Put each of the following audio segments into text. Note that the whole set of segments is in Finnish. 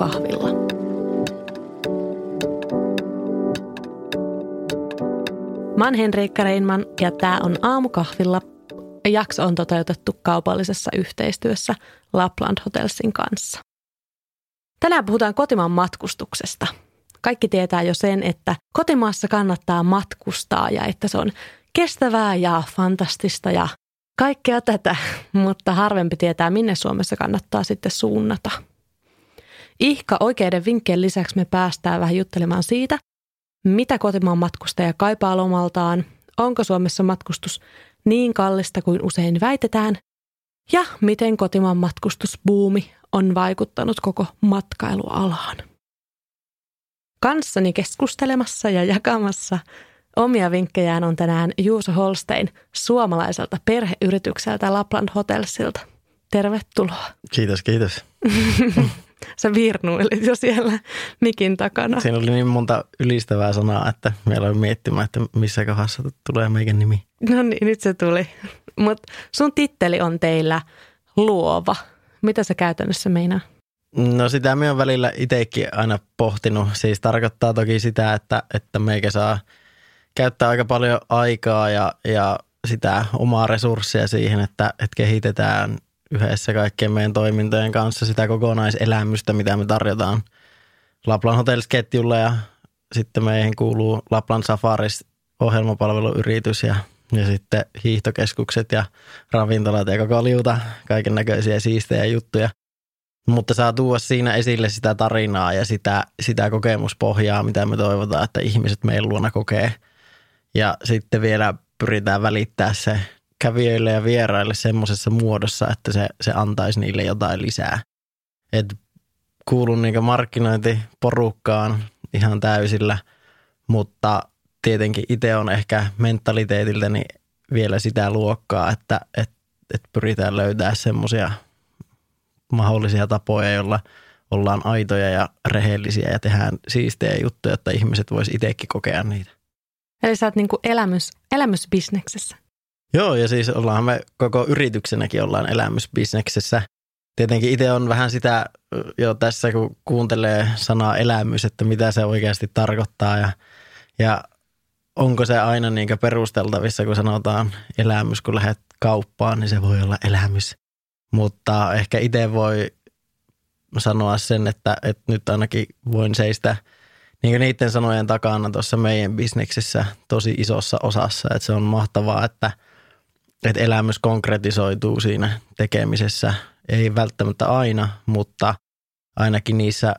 aamukahvilla. Mä oon Henriikka Reinman ja tämä on Aamukahvilla. Jakso on toteutettu kaupallisessa yhteistyössä Lapland Hotelsin kanssa. Tänään puhutaan kotimaan matkustuksesta. Kaikki tietää jo sen, että kotimaassa kannattaa matkustaa ja että se on kestävää ja fantastista ja kaikkea tätä, mutta harvempi tietää, minne Suomessa kannattaa sitten suunnata. Ihka oikeiden vinkkien lisäksi me päästään vähän juttelemaan siitä, mitä kotimaan matkustaja kaipaa lomaltaan, onko Suomessa matkustus niin kallista kuin usein väitetään, ja miten kotimaan matkustusbuumi on vaikuttanut koko matkailualaan. Kanssani keskustelemassa ja jakamassa omia vinkkejään on tänään Juuso Holstein suomalaiselta perheyritykseltä Lapland Hotelsilta. Tervetuloa. Kiitos, kiitos. Sä virnuilit jo siellä mikin takana. Siinä oli niin monta ylistävää sanaa, että meillä oli miettimään, että missä kohdassa tulee meidän nimi. No niin, nyt se tuli. Mutta sun titteli on teillä luova. Mitä se käytännössä meinaa? No sitä me on välillä itsekin aina pohtinut. Siis tarkoittaa toki sitä, että, että meikä saa käyttää aika paljon aikaa ja, ja sitä omaa resurssia siihen, että, että kehitetään yhdessä kaikkien meidän toimintojen kanssa sitä kokonaiselämystä, mitä me tarjotaan Laplan Hotels-ketjulle ja sitten meihin kuuluu Laplan Safaris ohjelmapalveluyritys ja, ja sitten hiihtokeskukset ja ravintolat ja koko liuta, kaiken näköisiä siistejä juttuja. Mutta saa tuoda siinä esille sitä tarinaa ja sitä, sitä kokemuspohjaa, mitä me toivotaan, että ihmiset meidän luona kokee. Ja sitten vielä pyritään välittää se kävijöille ja vieraille semmoisessa muodossa, että se, se antaisi niille jotain lisää. Et kuulun niin markkinointiporukkaan ihan täysillä, mutta tietenkin itse on ehkä mentaliteetiltäni vielä sitä luokkaa, että et, et pyritään löytää semmoisia mahdollisia tapoja, joilla ollaan aitoja ja rehellisiä ja tehdään siistejä juttuja, että ihmiset vois itsekin kokea niitä. Eli sä oot niin kuin elämys, elämysbisneksessä. Joo, ja siis ollaan me koko yrityksenäkin ollaan elämysbisneksessä. Tietenkin itse on vähän sitä jo tässä, kun kuuntelee sanaa elämys, että mitä se oikeasti tarkoittaa ja, ja onko se aina niin perusteltavissa, kun sanotaan elämys, kun lähdet kauppaan, niin se voi olla elämys. Mutta ehkä itse voi sanoa sen, että, että nyt ainakin voin seistä niin niiden sanojen takana tuossa meidän bisneksessä tosi isossa osassa. Että se on mahtavaa, että – että elämys konkretisoituu siinä tekemisessä. Ei välttämättä aina, mutta ainakin niissä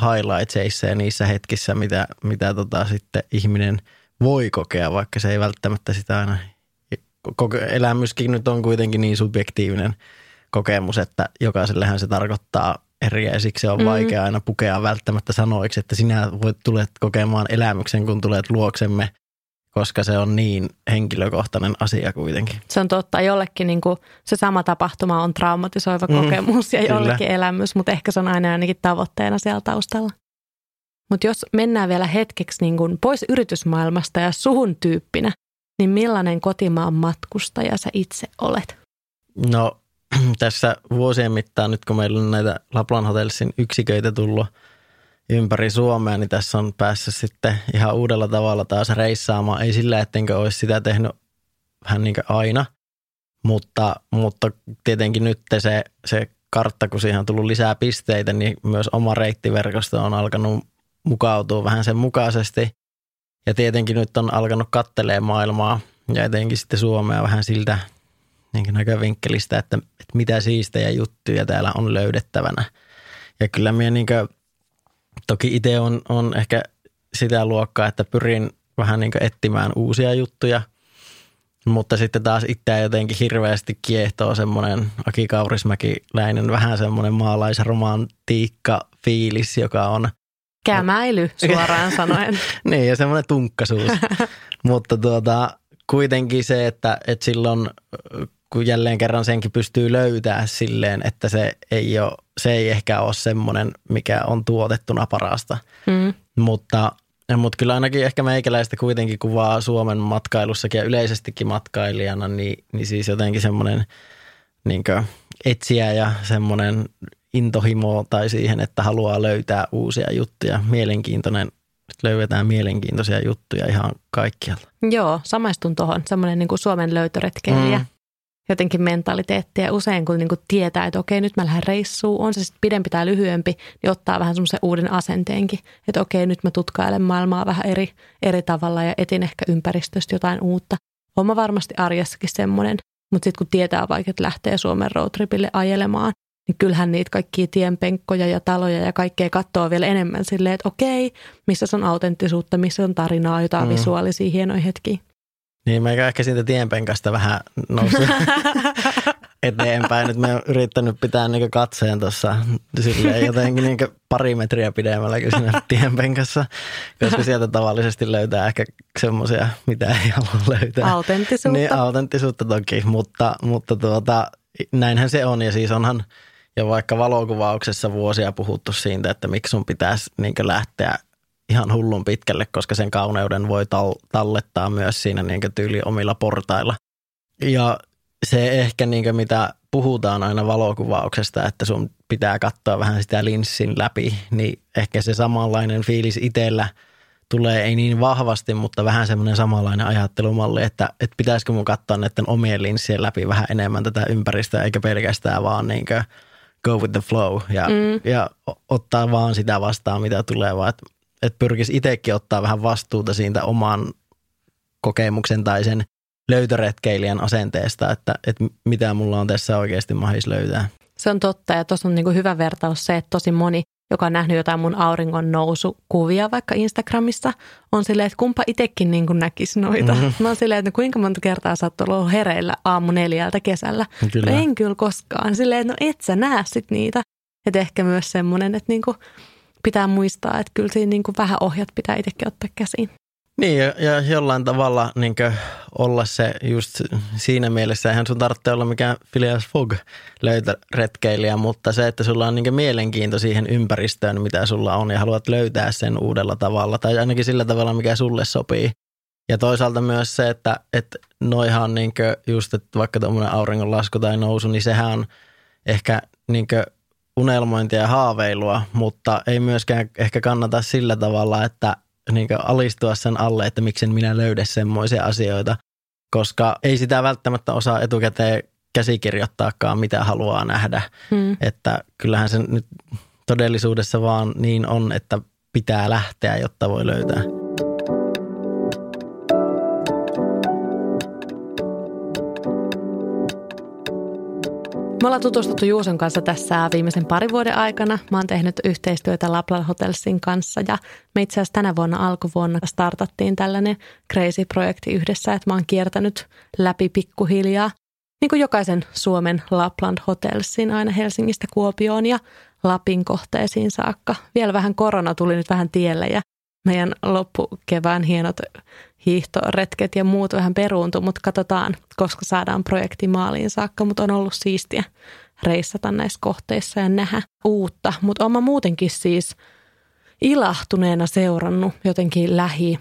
highlightseissa ja niissä hetkissä, mitä, mitä tota sitten ihminen voi kokea, vaikka se ei välttämättä sitä aina, elämyskin nyt on kuitenkin niin subjektiivinen kokemus, että jokaisellehän se tarkoittaa eri ja siksi on mm. vaikea aina pukea välttämättä sanoiksi, että sinä voit tulet kokemaan elämyksen, kun tulet luoksemme – koska se on niin henkilökohtainen asia kuitenkin. Se on totta. Jollekin niin kuin se sama tapahtuma on traumatisoiva mm, kokemus ja jollekin kyllä. elämys, mutta ehkä se on aina ainakin tavoitteena siellä taustalla. Mutta jos mennään vielä hetkeksi niin kuin pois yritysmaailmasta ja suhun tyyppinä, niin millainen kotimaan matkustaja sä itse olet? No tässä vuosien mittaan nyt kun meillä on näitä Laplan Hotelsin yksiköitä tullut – ympäri Suomea, niin tässä on päässyt sitten ihan uudella tavalla taas reissaamaan. Ei sillä, ettenkö olisi sitä tehnyt vähän niin kuin aina, mutta, mutta tietenkin nyt se, se kartta, kun siihen on tullut lisää pisteitä, niin myös oma reittiverkosto on alkanut mukautua vähän sen mukaisesti. Ja tietenkin nyt on alkanut kattelee maailmaa ja etenkin sitten Suomea vähän siltä niin näkövinkkelistä, että, että mitä siistejä juttuja täällä on löydettävänä. Ja kyllä minä niin Toki itse on, on ehkä sitä luokkaa, että pyrin vähän niin etsimään uusia juttuja, mutta sitten taas itseä jotenkin hirveästi kiehtoo semmoinen Aki Kaurismäki-läinen vähän semmoinen maalaisromantiikka fiilis, joka on Kämäily suoraan sanoen. niin, ja semmoinen tunkkasuus. mutta tuota, kuitenkin se, että, että silloin kun jälleen kerran senkin pystyy löytää silleen, että se ei, ole, se ei ehkä ole semmoinen, mikä on tuotettuna parasta. Mm. Mutta, mutta kyllä ainakin ehkä meikäläistä kuitenkin kuvaa Suomen matkailussakin ja yleisestikin matkailijana, niin, niin siis jotenkin semmoinen niin etsiä ja semmoinen intohimoa tai siihen, että haluaa löytää uusia juttuja. Mielenkiintoinen, että löydetään mielenkiintoisia juttuja ihan kaikkialta. Joo, samaistun tuohon. Semmoinen niin kuin Suomen löytöretkeilijä. Mm. Jotenkin mentaliteettia. Usein kun niin kuin tietää, että okei, nyt mä lähden reissuun, on se sitten pidempi tai lyhyempi, niin ottaa vähän semmoisen uuden asenteenkin. Että okei, nyt mä tutkailen maailmaa vähän eri, eri tavalla ja etin ehkä ympäristöstä jotain uutta. Oma varmasti arjessakin semmoinen. Mutta sitten kun tietää vaikka, että lähtee Suomen roadtripille ajelemaan, niin kyllähän niitä kaikkia tienpenkkoja ja taloja ja kaikkea katsoo vielä enemmän silleen, että okei, missä on autenttisuutta, missä on tarinaa, jotain mm. visuaalisia hienoja hetkiä. Niin, meikä ehkä siitä tienpenkasta vähän nousi eteenpäin. Nyt mä oon yrittänyt pitää niin katseen tuossa jotenkin niin pari metriä pidemmällä kuin siinä tienpenkassa, koska sieltä tavallisesti löytää ehkä semmoisia, mitä ei halua löytää. Autenttisuutta. Niin, autenttisuutta toki, mutta, mutta tuota, näinhän se on ja siis onhan jo vaikka valokuvauksessa vuosia puhuttu siitä, että miksi sun pitäisi niin lähteä ihan hullun pitkälle, koska sen kauneuden voi tallettaa myös siinä niin tyyli omilla portailla. Ja se ehkä niin mitä puhutaan aina valokuvauksesta, että sun pitää katsoa vähän sitä linssin läpi, niin ehkä se samanlainen fiilis itsellä tulee ei niin vahvasti, mutta vähän semmoinen samanlainen ajattelumalli, että, että pitäisikö mun katsoa näiden omien linssien läpi vähän enemmän tätä ympäristöä, eikä pelkästään vaan niin go with the flow ja, mm. ja ottaa vaan sitä vastaan, mitä tulee, vaan että, että pyrkisi itsekin ottaa vähän vastuuta siitä oman kokemuksen tai sen löytöretkeilijän asenteesta, että, että mitä mulla on tässä oikeasti mahis löytää. Se on totta ja tuossa on niin hyvä vertaus se, että tosi moni, joka on nähnyt jotain mun auringon nousukuvia vaikka Instagramissa, on silleen, että kumpa itsekin niin näkisi noita. Mm-hmm. Mä oon silleen, että no kuinka monta kertaa sä oot ollut hereillä aamu neljältä kesällä. Kyllä. No en kyllä koskaan. Silleen, että no et sä näe sit niitä. Että ehkä myös semmoinen, että niin pitää muistaa, että kyllä siinä niin vähän ohjat pitää itsekin ottaa käsiin. Niin, ja, ja jollain tavalla niin olla se just siinä mielessä, eihän sun tarvitse olla mikään Phileas Fogg löytöretkeilijä, mutta se, että sulla on niin mielenkiinto siihen ympäristöön, mitä sulla on, ja haluat löytää sen uudella tavalla, tai ainakin sillä tavalla, mikä sulle sopii. Ja toisaalta myös se, että, että noihan niin just, että vaikka tuommoinen auringonlasku tai nousu, niin sehän on ehkä niin unelmointia ja haaveilua, mutta ei myöskään ehkä kannata sillä tavalla, että niin alistua sen alle, että miksen minä löydä semmoisia asioita, koska ei sitä välttämättä osaa etukäteen käsikirjoittaakaan, mitä haluaa nähdä. Hmm. Että kyllähän se nyt todellisuudessa vaan niin on, että pitää lähteä, jotta voi löytää. Me ollaan tutustuttu Juuson kanssa tässä viimeisen parin vuoden aikana. Mä oon tehnyt yhteistyötä Lapland Hotelsin kanssa ja me itse asiassa tänä vuonna alkuvuonna startattiin tällainen crazy-projekti yhdessä, että mä oon kiertänyt läpi pikkuhiljaa niin kuin jokaisen Suomen Lapland Hotelsin aina Helsingistä Kuopioon ja Lapin kohteisiin saakka. Vielä vähän korona tuli nyt vähän tielle ja meidän loppukevään hienot hiihtoretket ja muut vähän peruuntu, mutta katsotaan, koska saadaan projekti maaliin saakka, mutta on ollut siistiä reissata näissä kohteissa ja nähdä uutta. Mutta olen muutenkin siis ilahtuneena seurannut jotenkin lähi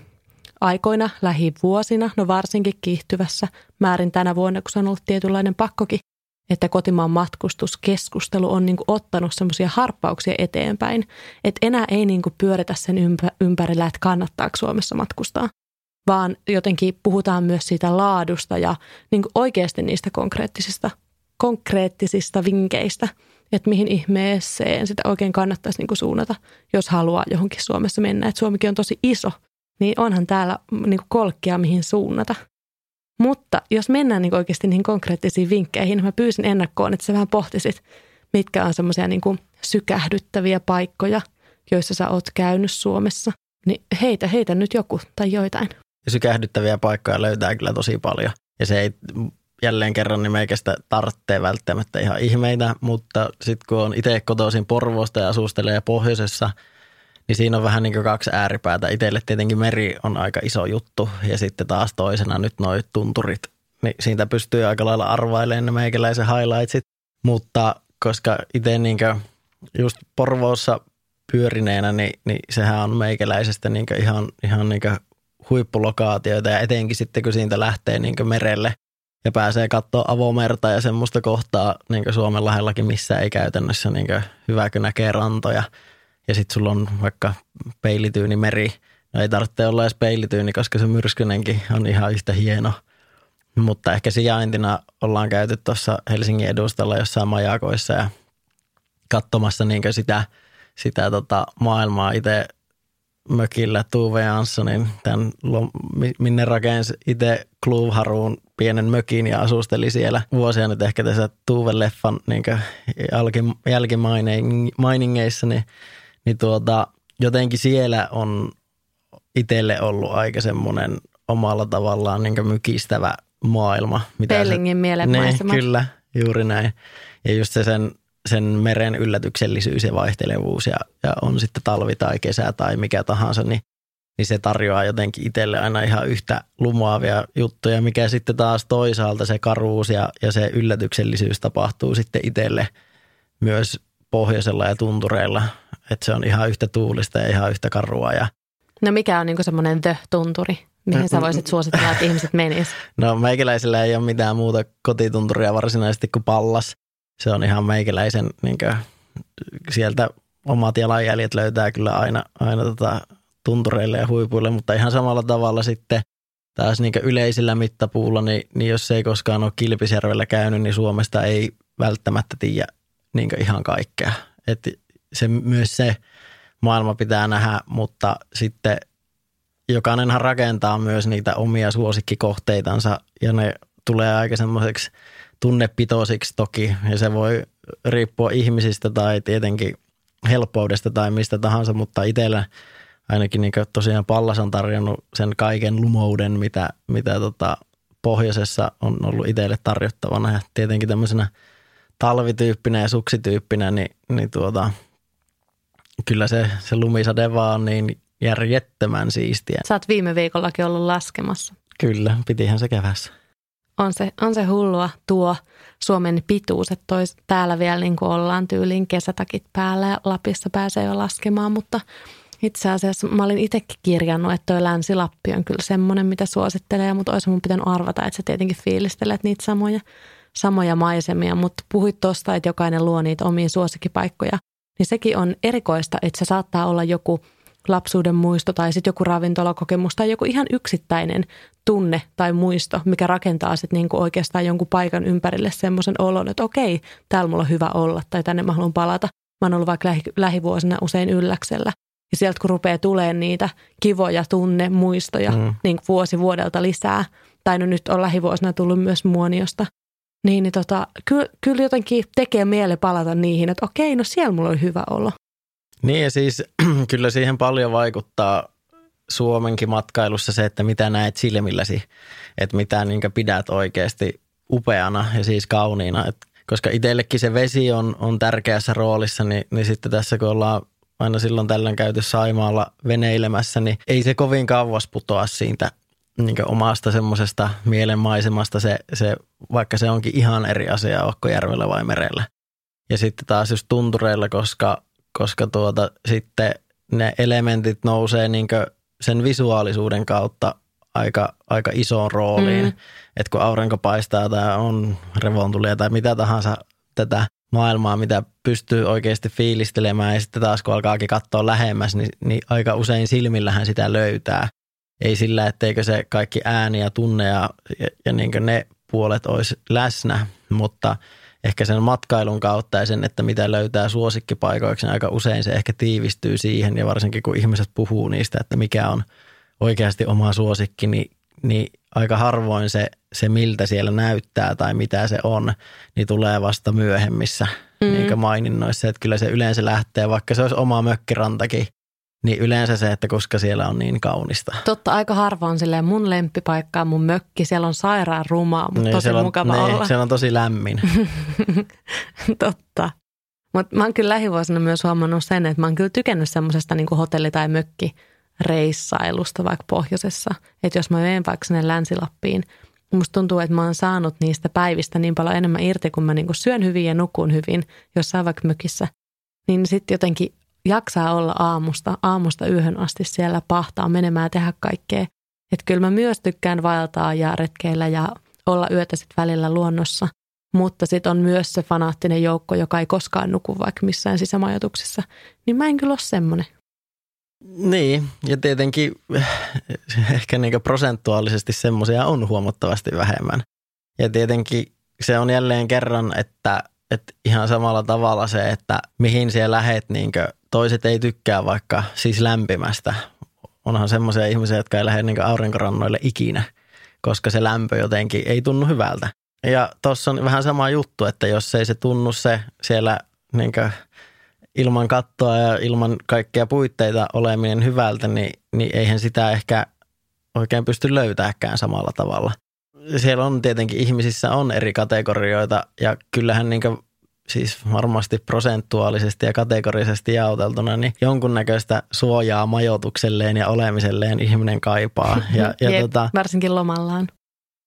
aikoina, lähivuosina, no varsinkin kiihtyvässä määrin tänä vuonna, kun se on ollut tietynlainen pakkokin, että kotimaan matkustuskeskustelu on niin ottanut semmoisia harppauksia eteenpäin, että enää ei niin pyöritä sen ympärillä, että kannattaako Suomessa matkustaa, vaan jotenkin puhutaan myös siitä laadusta ja niin oikeasti niistä konkreettisista, konkreettisista vinkkeistä, että mihin ihmeeseen sitä oikein kannattaisi niin suunnata, jos haluaa johonkin Suomessa mennä. Että Suomikin on tosi iso, niin onhan täällä niin kolkkia, mihin suunnata. Mutta jos mennään niin oikeasti niihin konkreettisiin vinkkeihin, niin mä pyysin ennakkoon, että sä vähän pohtisit, mitkä on semmoisia niin sykähdyttäviä paikkoja, joissa sä oot käynyt Suomessa. Niin heitä, heitä nyt joku tai joitain. Ja sykähdyttäviä paikkoja löytää kyllä tosi paljon. Ja se ei jälleen kerran niin meikästä tarvitsee välttämättä ihan ihmeitä, mutta sitten kun on itse kotoisin Porvoosta ja asustelee pohjoisessa, niin siinä on vähän niin kuin kaksi ääripäätä. Itselle tietenkin meri on aika iso juttu ja sitten taas toisena nyt noin tunturit. Niin siitä pystyy aika lailla arvailemaan ne meikäläisen highlightsit, mutta koska itse niin just Porvoossa pyörineenä, niin, niin sehän on meikäläisestä niin ihan, ihan niin huippulokaatioita ja etenkin sitten kun siitä lähtee niin merelle ja pääsee katsoa avomerta ja semmoista kohtaa niin Suomen lähellakin, missä ei käytännössä niin hyvä, kun näkee rantoja. Ja sitten sulla on vaikka peilityyni meri. No ei tarvitse olla edes peilityyni, koska se myrskynenkin on ihan yhtä hieno. Mutta ehkä sijaintina ollaan käyty tuossa Helsingin edustalla jossain majakoissa ja katsomassa niin sitä, sitä tota maailmaa itse mökillä Tuve Janssonin, tämän, minne rakensi itse Kluvharuun pienen mökin ja asusteli siellä vuosia nyt ehkä tässä Tuve-leffan niin jälkimainingeissa, niin, niin tuota, jotenkin siellä on itselle ollut aika semmoinen omalla tavallaan niin mykistävä maailma. Mitä Pellingin se, mielen niin, Kyllä, juuri näin. Ja just se sen sen meren yllätyksellisyys ja vaihtelevuus ja, ja on sitten talvi tai kesä tai mikä tahansa, niin, niin se tarjoaa jotenkin itselle aina ihan yhtä lumoavia juttuja, mikä sitten taas toisaalta se karuus ja, ja se yllätyksellisyys tapahtuu sitten itselle myös pohjoisella ja tuntureilla, että se on ihan yhtä tuulista ja ihan yhtä karua. Ja... No mikä on niinku semmoinen the-tunturi, mihin sä voisit suositella, että ihmiset menisivät? No meikäläisillä ei ole mitään muuta kotitunturia varsinaisesti kuin pallas se on ihan meikäläisen, niin kuin, sieltä omat jalanjäljet löytää kyllä aina, aina tota, tuntureille ja huipuille, mutta ihan samalla tavalla sitten taas niin yleisillä mittapuulla, niin, niin jos ei koskaan ole Kilpisjärvellä käynyt, niin Suomesta ei välttämättä tiedä niin ihan kaikkea. Et se, myös se maailma pitää nähdä, mutta sitten jokainenhan rakentaa myös niitä omia suosikkikohteitansa ja ne tulee aika semmoiseksi tunnepitoisiksi toki, ja se voi riippua ihmisistä tai tietenkin helppoudesta tai mistä tahansa, mutta itsellä ainakin niin tosiaan Pallas on tarjonnut sen kaiken lumouden, mitä, mitä tota pohjoisessa on ollut itselle tarjottavana. Ja tietenkin tämmöisenä talvityyppinä ja suksityyppinä, niin, niin tuota, kyllä se, se lumisade vaan niin järjettömän siistiä. Sä oot viime viikollakin ollut laskemassa. Kyllä, pitihän se kevässä on se, on se hullua tuo Suomen pituus, että tois, täällä vielä niin kuin ollaan tyyliin kesätakit päällä ja Lapissa pääsee jo laskemaan, mutta itse asiassa mä olin itsekin kirjannut, että toi Länsi-Lappi on kyllä semmoinen, mitä suosittelee, mutta olisi mun pitänyt arvata, että sä tietenkin fiilistelet niitä samoja, samoja maisemia, mutta puhuit tuosta, että jokainen luo niitä omiin suosikkipaikkoja, niin sekin on erikoista, että se saattaa olla joku – lapsuuden muisto tai sitten joku ravintolakokemus tai joku ihan yksittäinen tunne tai muisto, mikä rakentaa sitten niinku oikeastaan jonkun paikan ympärille semmoisen olon, että okei, täällä mulla on hyvä olla tai tänne mä haluan palata. Mä oon ollut vaikka lähi, lähivuosina usein ylläksellä. Ja sieltä kun rupeaa tulemaan niitä kivoja tunne, muistoja mm. niin vuosi vuodelta lisää, tai no nyt on lähivuosina tullut myös muoniosta, niin, niin tota, kyllä, kyllä jotenkin tekee mieli palata niihin, että okei, no siellä mulla oli hyvä olo. Niin ja siis kyllä siihen paljon vaikuttaa Suomenkin matkailussa se, että mitä näet silmilläsi, että mitä niin pidät oikeasti upeana ja siis kauniina. Et koska itsellekin se vesi on, on tärkeässä roolissa, niin, niin sitten tässä kun ollaan aina silloin tällöin käyty Saimaalla veneilemässä, niin ei se kovin kauas putoa siitä niin omasta semmoisesta mielenmaisemasta, se, se, vaikka se onkin ihan eri asia, Okkojärvellä vai merellä. Ja sitten taas just tuntureilla, koska koska tuota, sitten ne elementit nousee niin sen visuaalisuuden kautta aika, aika isoon rooliin. Mm. Että kun aurinko paistaa tai on revontulia tai mitä tahansa tätä maailmaa, mitä pystyy oikeasti fiilistelemään ja sitten taas kun alkaakin katsoa lähemmäs, niin, niin aika usein silmillähän sitä löytää. Ei sillä, etteikö se kaikki ääni ja tunne ja, ja, ja niin ne puolet olisi läsnä, mutta – ehkä sen matkailun kautta ja sen, että mitä löytää suosikkipaikoiksi, niin aika usein se ehkä tiivistyy siihen ja varsinkin kun ihmiset puhuu niistä, että mikä on oikeasti oma suosikki, niin, niin aika harvoin se, se, miltä siellä näyttää tai mitä se on, niin tulee vasta myöhemmissä mm. niin maininnoissa. Että kyllä se yleensä lähtee, vaikka se olisi oma mökkirantakin, niin yleensä se, että koska siellä on niin kaunista. Totta, aika harva on silleen mun lempipaikka mun mökki. Siellä on sairaan rumaa, mutta niin, tosi on, mukava niin, olla. Siellä on tosi lämmin. Totta. Mutta mä oon kyllä lähivuosina myös huomannut sen, että mä oon kyllä tykännyt semmoisesta niin hotelli- tai mökkireissailusta vaikka pohjoisessa. Että jos mä menen vaikka sinne Länsi-Lappiin, musta tuntuu, että mä oon saanut niistä päivistä niin paljon enemmän irti, kun mä niin syön hyvin ja nukun hyvin jossain vaikka mökissä. Niin sitten jotenkin jaksaa olla aamusta, aamusta yöhön asti siellä pahtaa menemään ja tehdä kaikkea. Että kyllä mä myös tykkään vaeltaa ja retkeillä ja olla yötä sitten välillä luonnossa. Mutta sitten on myös se fanaattinen joukko, joka ei koskaan nuku vaikka missään sisämajoituksissa. Niin mä en kyllä ole semmoinen. Niin, ja tietenkin ehkä niin prosentuaalisesti semmoisia on huomattavasti vähemmän. Ja tietenkin se on jälleen kerran, että, että ihan samalla tavalla se, että mihin siellä lähet, niin toiset ei tykkää vaikka siis lämpimästä. Onhan semmoisia ihmisiä, jotka ei lähde niin aurinkorannoille ikinä, koska se lämpö jotenkin ei tunnu hyvältä. Ja tuossa on vähän sama juttu, että jos ei se tunnu se siellä niin ilman kattoa ja ilman kaikkia puitteita oleminen hyvältä, niin, niin eihän sitä ehkä oikein pysty löytääkään samalla tavalla. Siellä on tietenkin ihmisissä on eri kategorioita ja kyllähän niin siis varmasti prosentuaalisesti ja kategorisesti jaoteltuna, niin jonkunnäköistä suojaa majoitukselleen ja olemiselleen ihminen kaipaa. Ja, ja Jep, tota, varsinkin lomallaan.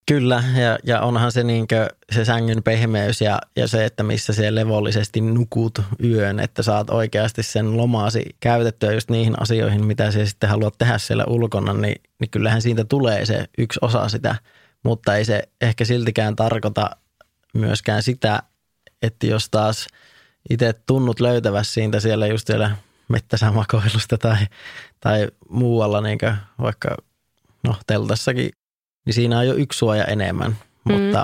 Kyllä, ja, ja onhan se, niinkö, se sängyn pehmeys ja, ja se, että missä se levollisesti nukut yön, että saat oikeasti sen lomaasi käytettyä just niihin asioihin, mitä sä sitten haluat tehdä siellä ulkona, niin, niin kyllähän siitä tulee se yksi osa sitä, mutta ei se ehkä siltikään tarkoita myöskään sitä, että jos taas itse tunnut löytävässä siitä siellä just siellä mettäsämakoilusta tai, tai muualla, niin vaikka no teltassakin niin siinä on jo yksi suoja enemmän. Mm. Mutta,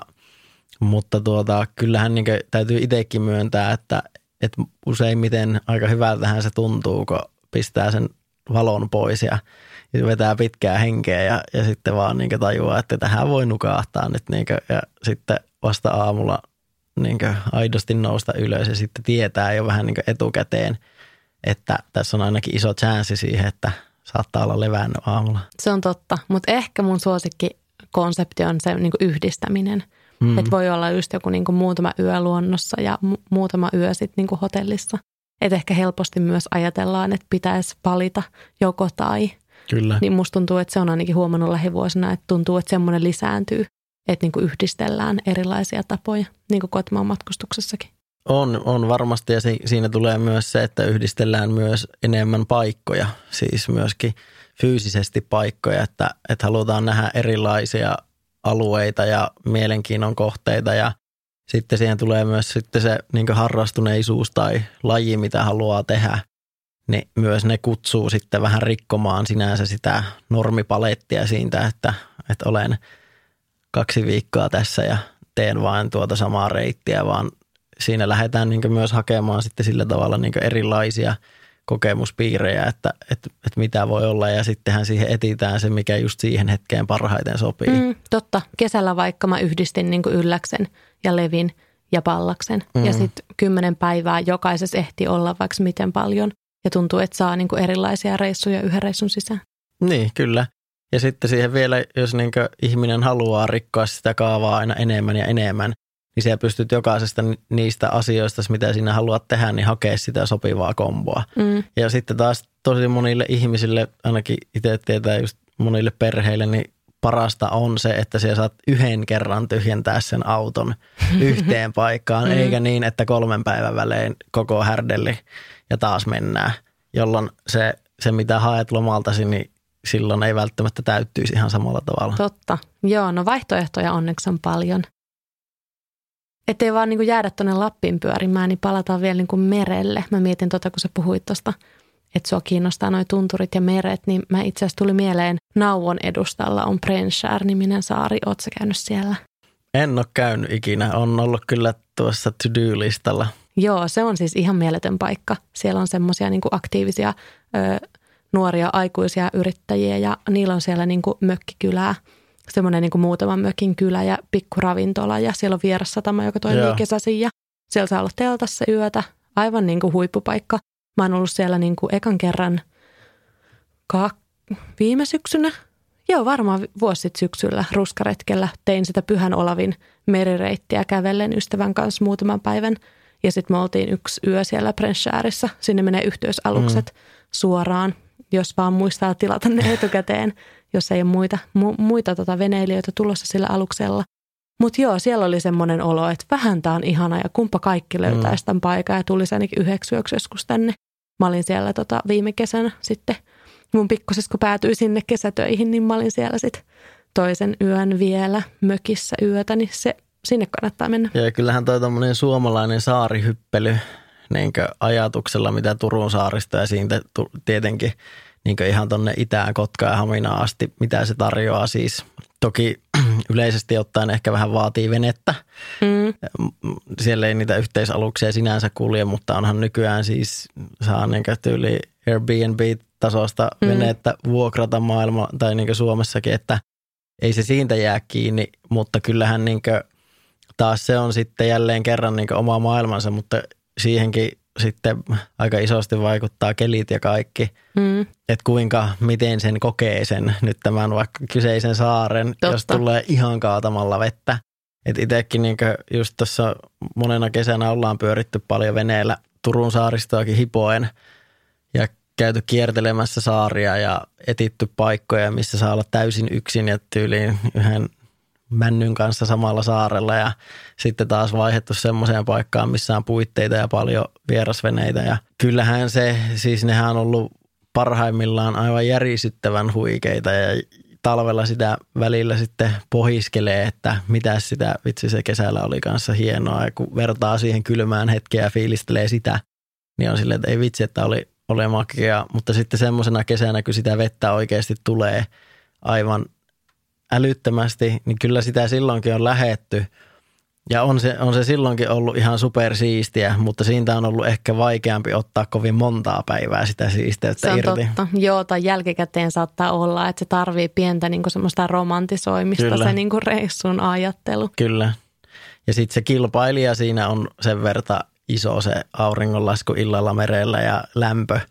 mutta tuota, kyllähän niin täytyy itsekin myöntää, että, että useimmiten aika hyvältähän se tuntuu, kun pistää sen valon pois ja vetää pitkää henkeä ja, ja sitten vaan niin tajuaa, että tähän voi nukahtaa nyt niin kuin, ja sitten vasta aamulla niin aidosti nousta ylös ja sitten tietää jo vähän niin etukäteen, että tässä on ainakin iso chanssi siihen, että saattaa olla levännyt aamulla. Se on totta, mutta ehkä mun suosikki konsepti on se niin kuin yhdistäminen. Mm. Että voi olla just joku niin kuin muutama yö luonnossa ja mu- muutama yö sitten niin kuin hotellissa. Että ehkä helposti myös ajatellaan, että pitäisi valita joko tai. Kyllä. Niin musta tuntuu, että se on ainakin huomannut lähivuosina, että tuntuu, että semmoinen lisääntyy, että niin kuin yhdistellään erilaisia tapoja, niin kuin kotimaan matkustuksessakin. On, on varmasti. Ja siinä tulee myös se, että yhdistellään myös enemmän paikkoja, siis myöskin – fyysisesti paikkoja, että, että halutaan nähdä erilaisia alueita ja mielenkiinnon kohteita. Ja sitten siihen tulee myös sitten se niin harrastuneisuus tai laji, mitä haluaa tehdä, niin myös ne kutsuu sitten vähän rikkomaan sinänsä sitä normipalettia siitä, että, että olen kaksi viikkoa tässä ja teen vain tuota samaa reittiä, vaan siinä lähdetään niin myös hakemaan sitten sillä tavalla niin erilaisia – kokemuspiirejä, että, että, että mitä voi olla ja sittenhän siihen etitään se, mikä just siihen hetkeen parhaiten sopii. Mm, totta. Kesällä vaikka mä yhdistin niin Ylläksen ja Levin ja Pallaksen mm. ja sitten kymmenen päivää jokaisessa ehti olla vaikka miten paljon ja tuntuu, että saa niin erilaisia reissuja yhden reissun sisään. Niin, kyllä. Ja sitten siihen vielä, jos niin ihminen haluaa rikkoa sitä kaavaa aina enemmän ja enemmän, niin siellä pystyt jokaisesta niistä asioista, mitä sinä haluat tehdä, niin hakea sitä sopivaa komboa. Mm. Ja sitten taas tosi monille ihmisille, ainakin itse tietää just monille perheille, niin parasta on se, että siellä saat yhden kerran tyhjentää sen auton yhteen paikkaan, mm. eikä niin, että kolmen päivän välein koko härdelli ja taas mennään, jolloin se, se mitä haet lomaltasi, niin silloin ei välttämättä täyttyisi ihan samalla tavalla. Totta. Joo, no vaihtoehtoja onneksi on paljon. Että ei vaan niin kuin jäädä tuonne Lappiin pyörimään, niin palataan vielä niin kuin merelle. Mä mietin tota, kun sä puhuit tuosta, että sua kiinnostaa noin tunturit ja meret, niin mä itse asiassa tuli mieleen Nauvon edustalla on Prenskär-niminen saari. Ootko käynyt siellä? En ole käynyt ikinä. On ollut kyllä tuossa to-do-listalla. Joo, se on siis ihan mieletön paikka. Siellä on semmoisia niin aktiivisia ö, nuoria aikuisia yrittäjiä ja niillä on siellä niin kuin mökkikylää – semmoinen niin kuin muutaman mökin kylä ja pikkuravintola ja siellä on vierassatama, joka toimii Joo. kesäisin ja siellä saa olla teltassa yötä. Aivan niin kuin huippupaikka. Mä oon ollut siellä niin kuin ekan kerran ka- viime syksynä. Joo, varmaan vuosi sitten syksyllä ruskaretkellä tein sitä Pyhän Olavin merireittiä kävellen ystävän kanssa muutaman päivän. Ja sitten me oltiin yksi yö siellä Prenschärissa. Sinne menee yhteysalukset mm. suoraan, jos vaan muistaa tilata ne etukäteen jos ei ole muita, mu, muita tota veneilijöitä tulossa sillä aluksella. Mutta joo, siellä oli semmoinen olo, että vähän tämä on ihana ja kumpa kaikki löytäisi mm. tämän paikan ja tulisi ainakin yhdeksi yöksi joskus tänne. Mä olin siellä tota viime kesänä sitten. Mun pikkusisko päätyi sinne kesätöihin, niin mä olin siellä sitten toisen yön vielä mökissä yötä, niin se, sinne kannattaa mennä. Ja kyllähän toi tommonen suomalainen saarihyppely niin ajatuksella, mitä Turun saarista ja siitä tietenkin niin ihan tonne itään Kotka ja Haminaan asti, mitä se tarjoaa siis. Toki yleisesti ottaen ehkä vähän vaatii venettä. Mm. Siellä ei niitä yhteisaluksia sinänsä kulje, mutta onhan nykyään siis saa niin tyyli Airbnb-tasosta mm. venettä vuokrata maailma tai niin Suomessakin, että ei se siitä jää kiinni, mutta kyllähän niin taas se on sitten jälleen kerran niin oma maailmansa, mutta siihenkin sitten aika isosti vaikuttaa kelit ja kaikki. Mm. Että kuinka, miten sen kokee sen nyt tämän vaikka kyseisen saaren, Totta. jos tulee ihan kaatamalla vettä. Että itsekin niin just tuossa monena kesänä ollaan pyöritty paljon veneellä Turun saaristoakin hipoen ja käyty kiertelemässä saaria ja etitty paikkoja, missä saa olla täysin yksin ja tyyliin yhden männyn kanssa samalla saarella ja sitten taas vaihdettu semmoiseen paikkaan, missä on puitteita ja paljon vierasveneitä. Ja kyllähän se, siis nehän on ollut parhaimmillaan aivan järisyttävän huikeita ja talvella sitä välillä sitten pohiskelee, että mitä sitä vitsi se kesällä oli kanssa hienoa. Ja kun vertaa siihen kylmään hetkeä ja fiilistelee sitä, niin on silleen, että ei vitsi, että oli, oli makea. Mutta sitten semmoisena kesänä, kun sitä vettä oikeasti tulee aivan älyttömästi, niin kyllä sitä silloinkin on lähetty. Ja on se, on se silloinkin ollut ihan supersiistiä, mutta siitä on ollut ehkä vaikeampi ottaa kovin montaa päivää sitä siisteyttä se on irti. Totta. Joo, tai jälkikäteen saattaa olla, että se tarvii pientä niin kuin semmoista romantisoimista, Kyllä. se niin kuin reissun ajattelu. Kyllä. Ja sitten se kilpailija siinä on sen verta iso se auringonlasku illalla merellä ja lämpö –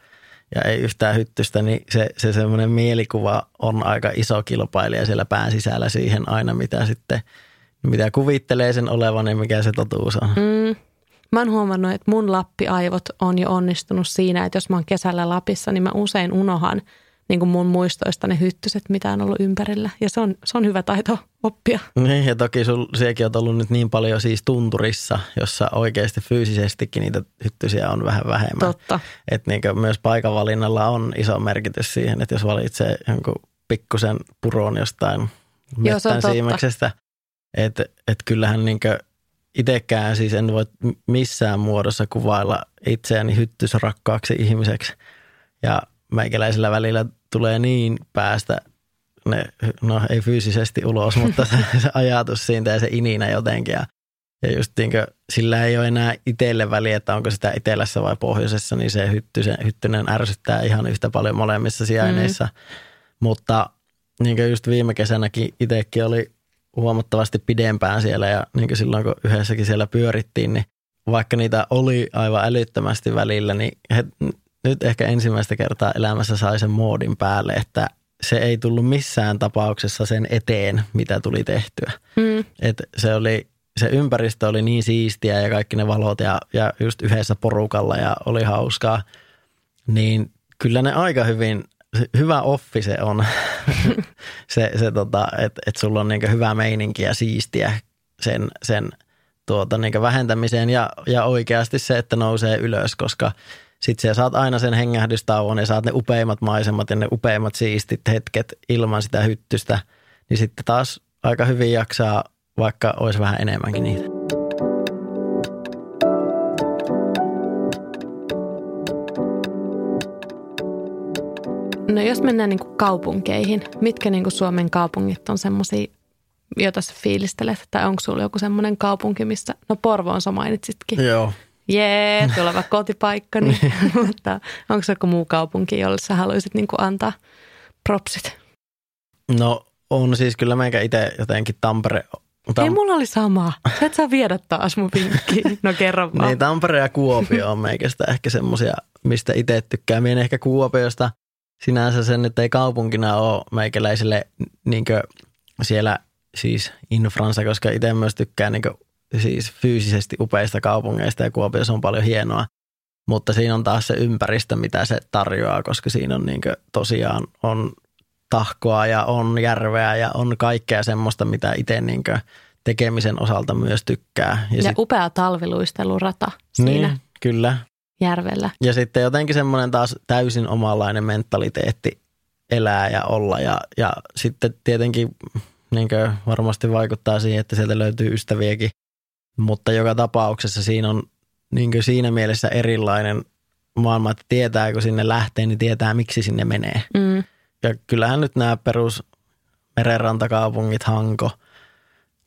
ja ei yhtään hyttystä, niin se, se semmoinen mielikuva on aika iso kilpailija siellä pään sisällä siihen aina, mitä sitten, mitä kuvittelee sen olevan ja mikä se totuus on. Mm. Mä oon huomannut, että mun lappiaivot on jo onnistunut siinä, että jos mä oon kesällä Lapissa, niin mä usein unohan – niin kuin mun muistoista ne hyttyset, mitä on ollut ympärillä. Ja se on, se on hyvä taito oppia. Niin, ja toki sul, siekin on ollut nyt niin paljon siis tunturissa, jossa oikeasti fyysisestikin niitä hyttysiä on vähän vähemmän. Totta. Että niin myös paikanvalinnalla on iso merkitys siihen, että jos valitsee jonkun pikkusen puron jostain mettän siimeksestä, että et kyllähän niin itsekään siis en voi missään muodossa kuvailla itseäni hyttysrakkaaksi ihmiseksi. Ja meikäläisellä välillä tulee niin päästä ne, no ei fyysisesti ulos, mutta se, se ajatus siitä ja se ininä jotenkin. Ja, ja just niin kuin, sillä ei ole enää itselle väliä, että onko sitä itelässä vai pohjoisessa, niin se hyttysen, hyttynen ärsyttää ihan yhtä paljon molemmissa sijainneissa. Mm. Mutta niin kuin just viime kesänäkin itsekin oli huomattavasti pidempään siellä ja niin kuin silloin kun yhdessäkin siellä pyörittiin, niin vaikka niitä oli aivan älyttömästi välillä, niin he, nyt ehkä ensimmäistä kertaa elämässä sai sen moodin päälle, että se ei tullut missään tapauksessa sen eteen, mitä tuli tehtyä. Mm. Et se, oli, se ympäristö oli niin siistiä ja kaikki ne valot ja, ja just yhdessä porukalla ja oli hauskaa. Niin kyllä ne aika hyvin, hyvä offi se on, se, se tota, että et sulla on niinku hyvä meininki ja siistiä sen, sen tuota, niinku vähentämiseen ja, ja oikeasti se, että nousee ylös, koska – sitten sä saat aina sen hengähdystauon ja saat ne upeimmat maisemat ja ne upeimmat siistit hetket ilman sitä hyttystä, niin sitten taas aika hyvin jaksaa, vaikka olisi vähän enemmänkin niitä. No jos mennään niin kuin kaupunkeihin, mitkä niin kuin Suomen kaupungit on semmoisia, joita sä fiilistelet? Tai onko sulla joku semmoinen kaupunki, missä, no Porvoon sä mainitsitkin. Joo, jee, tuleva kotipaikka, niin, mutta onko se joku muu kaupunki, jolle sä haluaisit niin kuin antaa propsit? No on siis kyllä meikä itse jotenkin Tampere. Tam- Ei, mulla oli sama. Sä et saa viedä taas mun vinkkiin. No kerro vaan. niin, Tampere ja Kuopio on meikästä ehkä semmosia, mistä itse tykkää. Mien ehkä Kuopiosta sinänsä sen, että ei kaupunkina ole meikäläiselle niin siellä siis infransa, koska itse myös tykkää niin siis fyysisesti upeista kaupungeista ja Kuopiossa on paljon hienoa. Mutta siinä on taas se ympäristö, mitä se tarjoaa, koska siinä on niin tosiaan on tahkoa ja on järveä ja on kaikkea semmoista, mitä itse niin tekemisen osalta myös tykkää. Ja, ja sit, upea talviluistelurata siinä. Niin, kyllä. Järvellä. Ja sitten jotenkin semmoinen taas täysin omanlainen mentaliteetti elää ja olla ja, ja sitten tietenkin niin varmasti vaikuttaa siihen, että sieltä löytyy ystäviäkin. Mutta joka tapauksessa siinä on niin siinä mielessä erilainen maailma, että tietää, kun sinne lähtee, niin tietää, miksi sinne menee. Mm. Ja kyllähän nyt nämä perus merenrantakaupungit, Hanko,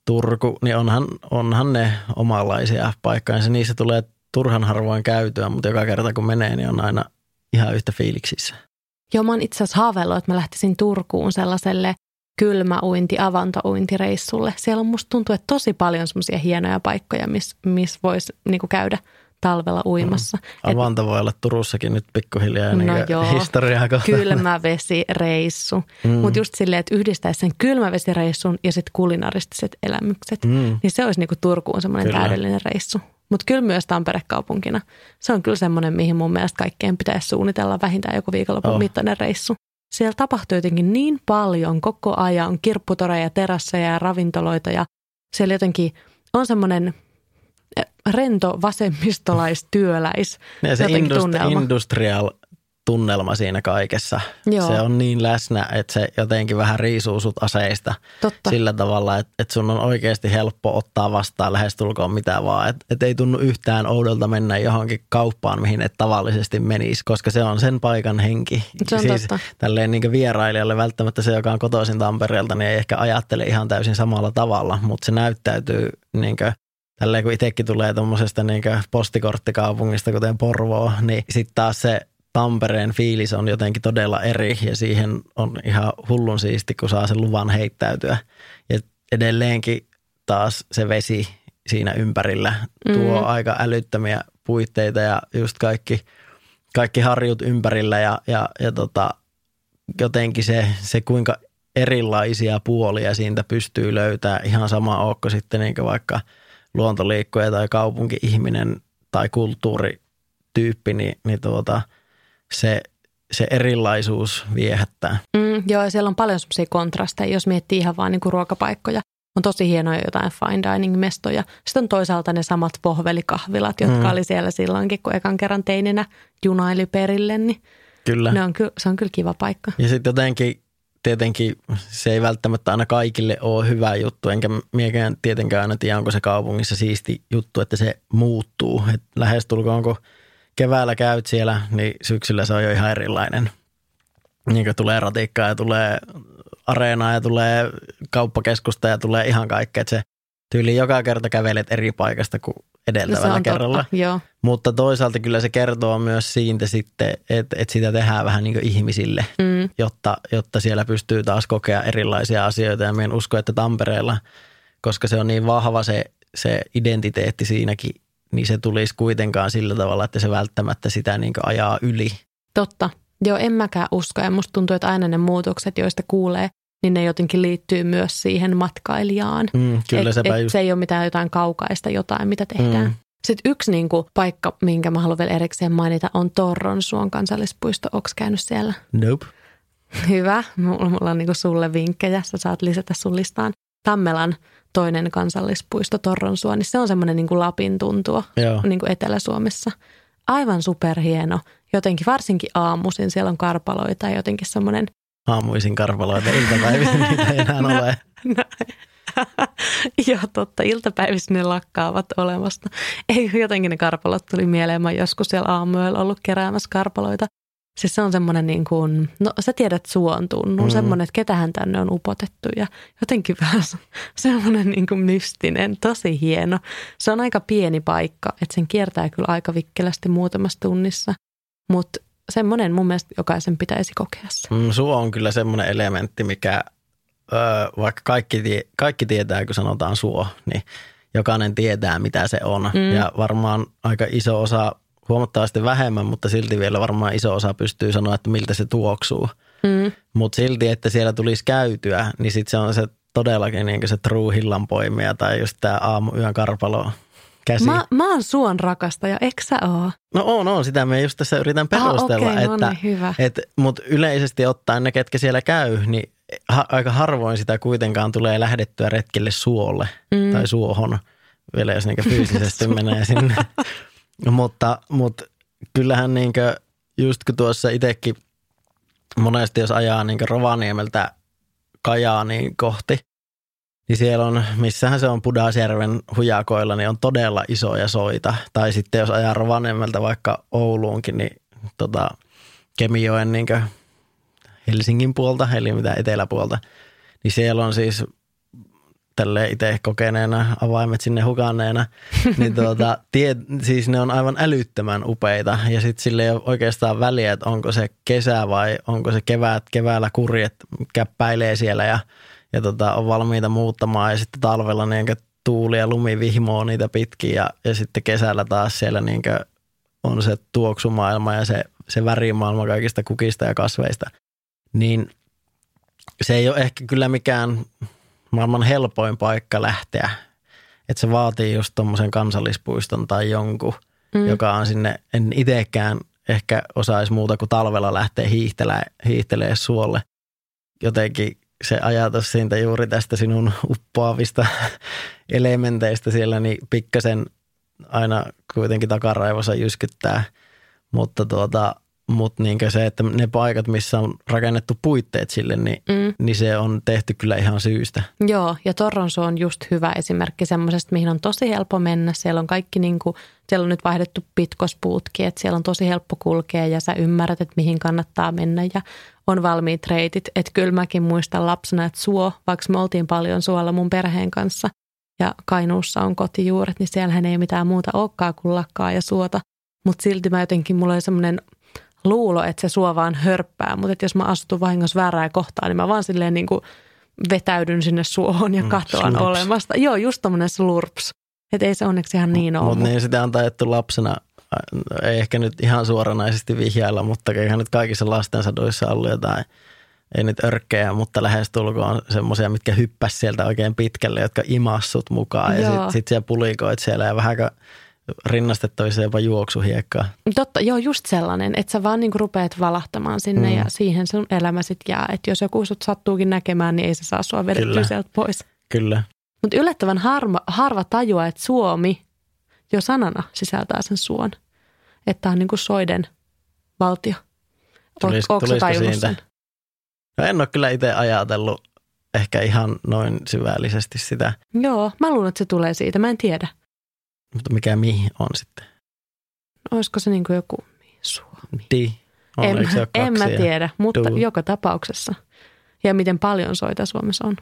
Turku, niin onhan, onhan ne omanlaisia paikkoja. Se niissä tulee turhan harvoin käytyä, mutta joka kerta kun menee, niin on aina ihan yhtä fiiliksissä. Joo, mä oon itse asiassa haaveillut, että mä lähtisin Turkuun sellaiselle kylmäuinti, avantouintireissulle. Siellä on musta tuntuu, että tosi paljon semmoisia hienoja paikkoja, missä miss voisi niinku käydä talvella uimassa. Mm. Avanta Et, voi olla Turussakin nyt pikkuhiljaa no joo, historiaa kohta. kylmävesireissu. Mm. Mutta just silleen, että yhdistäisi sen kylmävesireissun ja sitten kulinaristiset elämykset, mm. niin se olisi niinku Turkuun semmoinen täydellinen reissu. Mutta kyllä myös Tampere kaupunkina. Se on kyllä semmoinen, mihin mun mielestä kaikkeen pitäisi suunnitella vähintään joku viikonlopun oh. mittainen reissu. Siellä tapahtuu jotenkin niin paljon koko ajan, kirpputoreja, terasseja ja ravintoloita ja siellä jotenkin on semmoinen eh, rento vasemmistolaistyöläis. Ja se industri- industrial tunnelma siinä kaikessa. Joo. Se on niin läsnä, että se jotenkin vähän riisuu sut aseista Totta. sillä tavalla, että, että sun on oikeasti helppo ottaa vastaan lähestulkoon mitä vaan. Että et ei tunnu yhtään oudolta mennä johonkin kauppaan, mihin et tavallisesti menisi, koska se on sen paikan henki. Se on siis totta. Tälleen niin vierailijalle välttämättä se, joka on kotoisin Tampereelta, niin ei ehkä ajattele ihan täysin samalla tavalla, mutta se näyttäytyy niin kuin Tälleen kun itsekin tulee tuommoisesta niin postikorttikaupungista, kuten Porvoo, niin sitten taas se Tampereen fiilis on jotenkin todella eri ja siihen on ihan hullun siisti, kun saa sen luvan heittäytyä. Ja edelleenkin taas se vesi siinä ympärillä tuo mm. aika älyttömiä puitteita ja just kaikki, kaikki harjut ympärillä ja, ja, ja tota, jotenkin se, se, kuinka erilaisia puolia siitä pystyy löytämään ihan sama onko sitten niin vaikka luontoliikkuja tai kaupunki-ihminen tai kulttuurityyppi, niin, niin tuota – se, se erilaisuus viehättää. Mm, joo, siellä on paljon semmoisia kontrasteja, jos miettii ihan vaan niin kuin ruokapaikkoja. On tosi hienoja jotain fine dining-mestoja. Sitten on toisaalta ne samat pohvelikahvilat, jotka mm. oli siellä silloinkin, kun ekan kerran teininä junaili perille. Niin kyllä. Ne on, se on kyllä kiva paikka. Ja sitten jotenkin tietenkin se ei välttämättä aina kaikille ole hyvä juttu, enkä miekään tietenkään aina tiedä, onko se kaupungissa siisti juttu, että se muuttuu. Et lähestulkoon, kun keväällä käyt siellä, niin syksyllä se on jo ihan erilainen. Niin kuin tulee ratikkaa ja tulee areenaa ja tulee kauppakeskusta ja tulee ihan kaikkea. Että se tyyli joka kerta kävelet eri paikasta kuin edeltävällä kerralla. Totta, joo. Mutta toisaalta kyllä se kertoo myös siitä sitten, että, että sitä tehdään vähän niin ihmisille, mm. jotta, jotta siellä pystyy taas kokea erilaisia asioita. Ja minä usko, että Tampereella, koska se on niin vahva se, se identiteetti siinäkin niin se tulisi kuitenkaan sillä tavalla, että se välttämättä sitä niin ajaa yli. Totta. Joo, en mäkään usko. Ja musta tuntuu, että aina ne muutokset, joista kuulee, niin ne jotenkin liittyy myös siihen matkailijaan. Mm, kyllä et, et just... Se ei ole mitään jotain kaukaista jotain, mitä tehdään. Mm. Sitten yksi niin kuin, paikka, minkä mä haluan vielä erikseen mainita, on Torronsuon kansallispuisto. Onko käynyt siellä? Nope. Hyvä. Mulla, mulla on niin kuin sulle vinkkejä. Sä saat lisätä sun listaan. Tammelan toinen kansallispuisto Torronsuo, niin se on semmoinen niin kuin Lapin tuntua niin kuin Etelä-Suomessa. Aivan superhieno. Jotenkin varsinkin aamuisin siellä on karpaloita ja jotenkin semmoinen... Aamuisin karpaloita, iltapäivisin niitä ei enää ole. Joo, totta. Iltapäivissä ne lakkaavat olemasta. Ei jotenkin ne karpalot tuli mieleen. Mä joskus siellä aamuilla ollut keräämässä karpaloita. Siis se on semmoinen niin kuin, no sä tiedät suon tunnun, mm. semmoinen, että ketähän tänne on upotettu ja jotenkin vähän semmoinen niin kuin mystinen, tosi hieno. Se on aika pieni paikka, että sen kiertää kyllä aika vikkelästi muutamassa tunnissa, mutta semmoinen mun mielestä jokaisen pitäisi kokea se. Mm, suo on kyllä semmoinen elementti, mikä öö, vaikka kaikki, tie, kaikki tietää, kun sanotaan suo, niin jokainen tietää, mitä se on. Mm. Ja varmaan aika iso osa huomattavasti vähemmän, mutta silti vielä varmaan iso osa pystyy sanoa, että miltä se tuoksuu. Mm. Mutta silti, että siellä tulisi käytyä, niin sitten se on se todellakin niin se true hillanpoimija tai just tämä aamuyön karpalo käsi. Mä, mä oon suon rakastaja, eikö sä oo? No on, on. Sitä me just tässä yritän perustella. Ah, okay, no että, niin, hyvä. Et, Mutta yleisesti ottaen ne, ketkä siellä käy, niin ha, aika harvoin sitä kuitenkaan tulee lähdettyä retkelle suolle mm. tai suohon. Vielä jos niinku fyysisesti menee sinne. mutta, mutta kyllähän niin just kun tuossa itsekin monesti jos ajaa niin Rovaniemeltä Kajaaniin kohti, niin siellä on, missähän se on Pudasjärven hujakoilla, niin on todella isoja soita. Tai sitten jos ajaa Rovaniemeltä vaikka Ouluunkin, niin tota, Kemijoen niin Helsingin puolta, eli mitä eteläpuolta, niin siellä on siis tälle itse kokeneena, avaimet sinne hukanneena, niin tuota, tie, siis ne on aivan älyttömän upeita. Ja sitten sille ei ole oikeastaan väliä, että onko se kesä vai onko se kevät, keväällä kurjet käppäilee siellä ja, ja tota, on valmiita muuttamaan. Ja sitten talvella niin tuuli ja lumi vihmoo niitä pitkin ja, ja sitten kesällä taas siellä niin on se tuoksumaailma ja se, se värimaailma kaikista kukista ja kasveista. Niin se ei ole ehkä kyllä mikään maailman helpoin paikka lähteä. Että se vaatii just tuommoisen kansallispuiston tai jonkun, mm. joka on sinne, en itsekään ehkä osaisi muuta kuin talvella lähteä hiihtelee, hiihtelee suolle. Jotenkin se ajatus siitä juuri tästä sinun uppoavista elementeistä siellä, niin pikkasen aina kuitenkin takaraivossa jyskyttää. Mutta tuota, mutta niin se, että ne paikat, missä on rakennettu puitteet sille, niin, mm. niin se on tehty kyllä ihan syystä. Joo, ja Torronso on just hyvä esimerkki semmoisesta, mihin on tosi helppo mennä. Siellä on kaikki, niin kuin, siellä on nyt vaihdettu pitkospuutki, että siellä on tosi helppo kulkea ja sä ymmärrät, että mihin kannattaa mennä ja on valmiit reitit. Että kyllä mäkin muistan lapsena, että suo, vaikka me oltiin paljon suolla mun perheen kanssa ja Kainuussa on kotijuuret, niin siellähän ei mitään muuta olekaan kuin lakkaa ja suota. Mutta silti mä jotenkin, mulla oli semmoinen luulo, että se suo vaan hörppää, mutta jos mä astun vahingossa väärää kohtaa, niin mä vaan silleen niin kuin vetäydyn sinne suohon ja mm, katoan slurps. olemasta. Joo, just tommonen slurps. Että ei se onneksi ihan niin ole. Mutta niin sitä on taidettu lapsena, ei ehkä nyt ihan suoranaisesti vihjailla, mutta eihän nyt kaikissa lastensadoissa ollut jotain, ei nyt örkkejä, mutta lähestulkoon semmoisia, mitkä hyppäs sieltä oikein pitkälle, jotka imassut mukaan. Joo. Ja sitten sit siellä pulikoit siellä ja vähän rinnastettavissa jopa juoksuhiekkaa. Totta, joo, just sellainen, että sä vaan niinku rupeat valahtamaan sinne mm. ja siihen sun elämä sit jää. Että jos joku sut sattuukin näkemään, niin ei se saa sua vedettyä sieltä pois. Kyllä. Mutta yllättävän harva, harva tajua, että Suomi jo sanana sisältää sen suon. Että on niinku soiden valtio. Tulis, Oletko tajunnut sen? No en ole kyllä itse ajatellut ehkä ihan noin syvällisesti sitä. Joo, mä luulen, että se tulee siitä. Mä en tiedä. Mutta mikä mihin on sitten? Olisiko se niin kuin joku Suomi? Di. On, en, en mä tiedä, mutta du. joka tapauksessa. Ja miten paljon soita Suomessa on.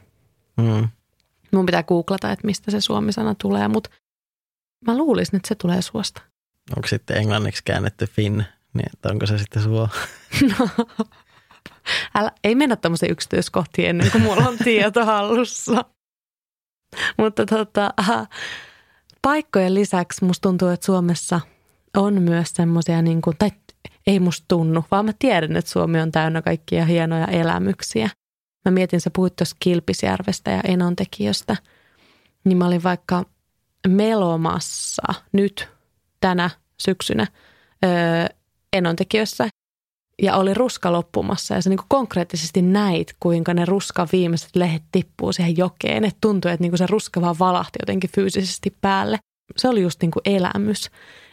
Mm. Mun pitää googlata, että mistä se suomi-sana tulee, mutta mä luulisin, että se tulee suosta. Onko sitten englanniksi käännetty fin, niin että onko se sitten suo? No, älä, ei mennä tämmöiseen yksityiskohtiin ennen kuin mulla on tieto hallussa. mutta tota, paikkojen lisäksi musta tuntuu, että Suomessa on myös semmoisia, niin kuin, tai ei musta tunnu, vaan mä tiedän, että Suomi on täynnä kaikkia hienoja elämyksiä. Mä mietin, sä puhuit tuossa Kilpisjärvestä ja Enontekijöstä, niin mä olin vaikka Melomassa nyt tänä syksynä öö, Enontekijössä ja oli ruska loppumassa ja sä niin konkreettisesti näit, kuinka ne ruskan viimeiset lehdet tippuu siihen jokeen. Että tuntui, että niin se ruska vaan valahti jotenkin fyysisesti päälle. Se oli just niin kuin elämys.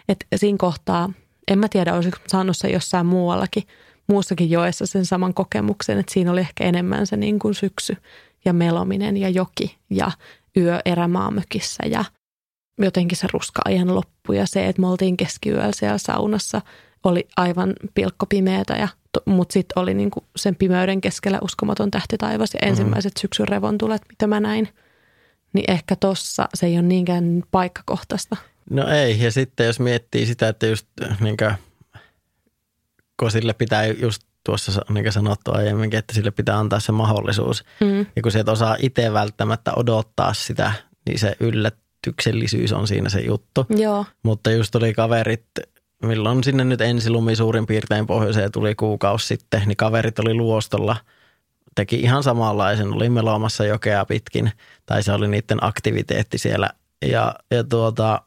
Että siinä kohtaa, en mä tiedä, olisiko saanut se jossain muuallakin, muussakin joessa sen saman kokemuksen, että siinä oli ehkä enemmän se niin kuin syksy ja melominen ja joki ja yö erämaamökissä ja jotenkin se ruska-ajan loppu ja se, että me oltiin keskiyöllä siellä saunassa – oli aivan pilkkopimeätä, ja, mutta sitten oli niinku sen pimeyden keskellä uskomaton tähti taivas ja ensimmäiset mm. syksyn revontulet, mitä mä näin. Niin ehkä tossa se ei ole niinkään paikkakohtaista. No ei, ja sitten jos miettii sitä, että just niin kuin, kun sille pitää just tuossa niin sanottu aiemminkin, että sille pitää antaa se mahdollisuus. Mm. Ja kun sieltä osaa itse välttämättä odottaa sitä, niin se yllätyksellisyys on siinä se juttu. Joo. Mutta just tuli kaverit milloin sinne nyt ensilumi suurin piirtein pohjoiseen tuli kuukausi sitten, niin kaverit oli luostolla, teki ihan samanlaisen, oli meloamassa jokea pitkin, tai se oli niiden aktiviteetti siellä. Ja, ja tuota,